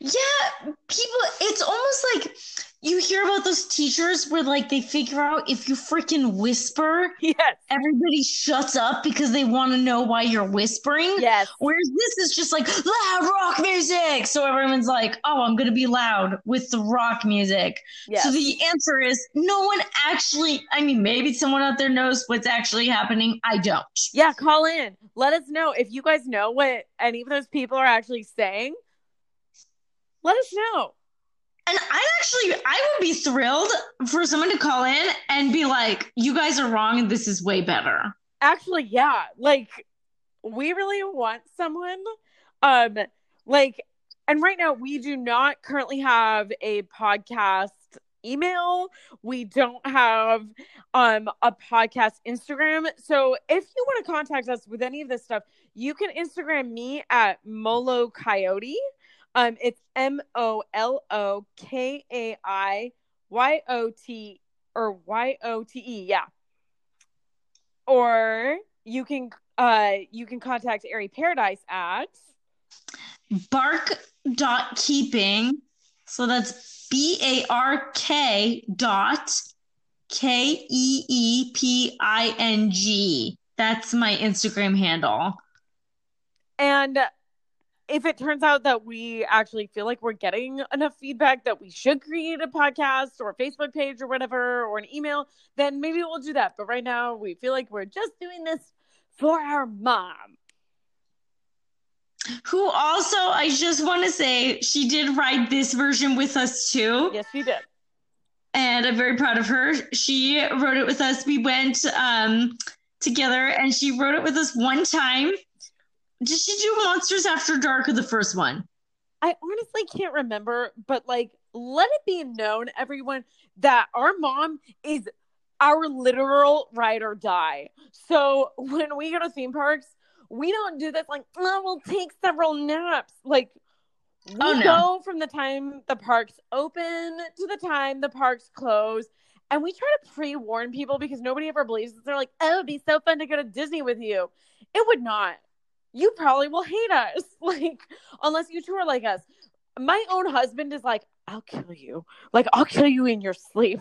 Yeah, people, it's almost like you hear about those teachers where like they figure out if you freaking whisper, Yes. everybody shuts up because they want to know why you're whispering. Yes. Whereas this is just like loud rock music. So everyone's like, oh, I'm going to be loud with the rock music. Yes. So the answer is no one actually, I mean, maybe someone out there knows what's actually happening. I don't. yeah, call in. Let us know if you guys know what any of those people are actually saying. Let us know. And I'm actually, I would be thrilled for someone to call in and be like, you guys are wrong and this is way better. Actually, yeah. Like we really want someone um like and right now we do not currently have a podcast email. We don't have um a podcast Instagram. So if you want to contact us with any of this stuff, you can Instagram me at Molokaiyote. Um it's M O L O K A I Y O T or Y O T E, yeah. Or you can uh you can contact Airy Paradise at Bark dot keeping. So that's B A R K dot K E E P I N G. That's my Instagram handle. and if it turns out that we actually feel like we're getting enough feedback that we should create a podcast or a Facebook page or whatever or an email, then maybe we'll do that. But right now we feel like we're just doing this for our mom. Who also, I just want to say, she did write this version with us too. Yes, she did. and I'm very proud of her. She wrote it with us. We went um, together, and she wrote it with us one time. Did she do Monsters After Dark or the first one? I honestly can't remember, but like, let it be known, everyone, that our mom is our literal ride or die. So when we go to theme parks, we don't do this like, oh, we'll take several naps. Like, we Oh, no. go from the time the parks open to the time the parks close. And we try to pre warn people because nobody ever believes us. They're like, oh, it'd be so fun to go to Disney with you. It would not. You probably will hate us. (laughs) Like, unless you two are like us. My own husband is like, I'll kill you. Like, I'll kill you in your sleep.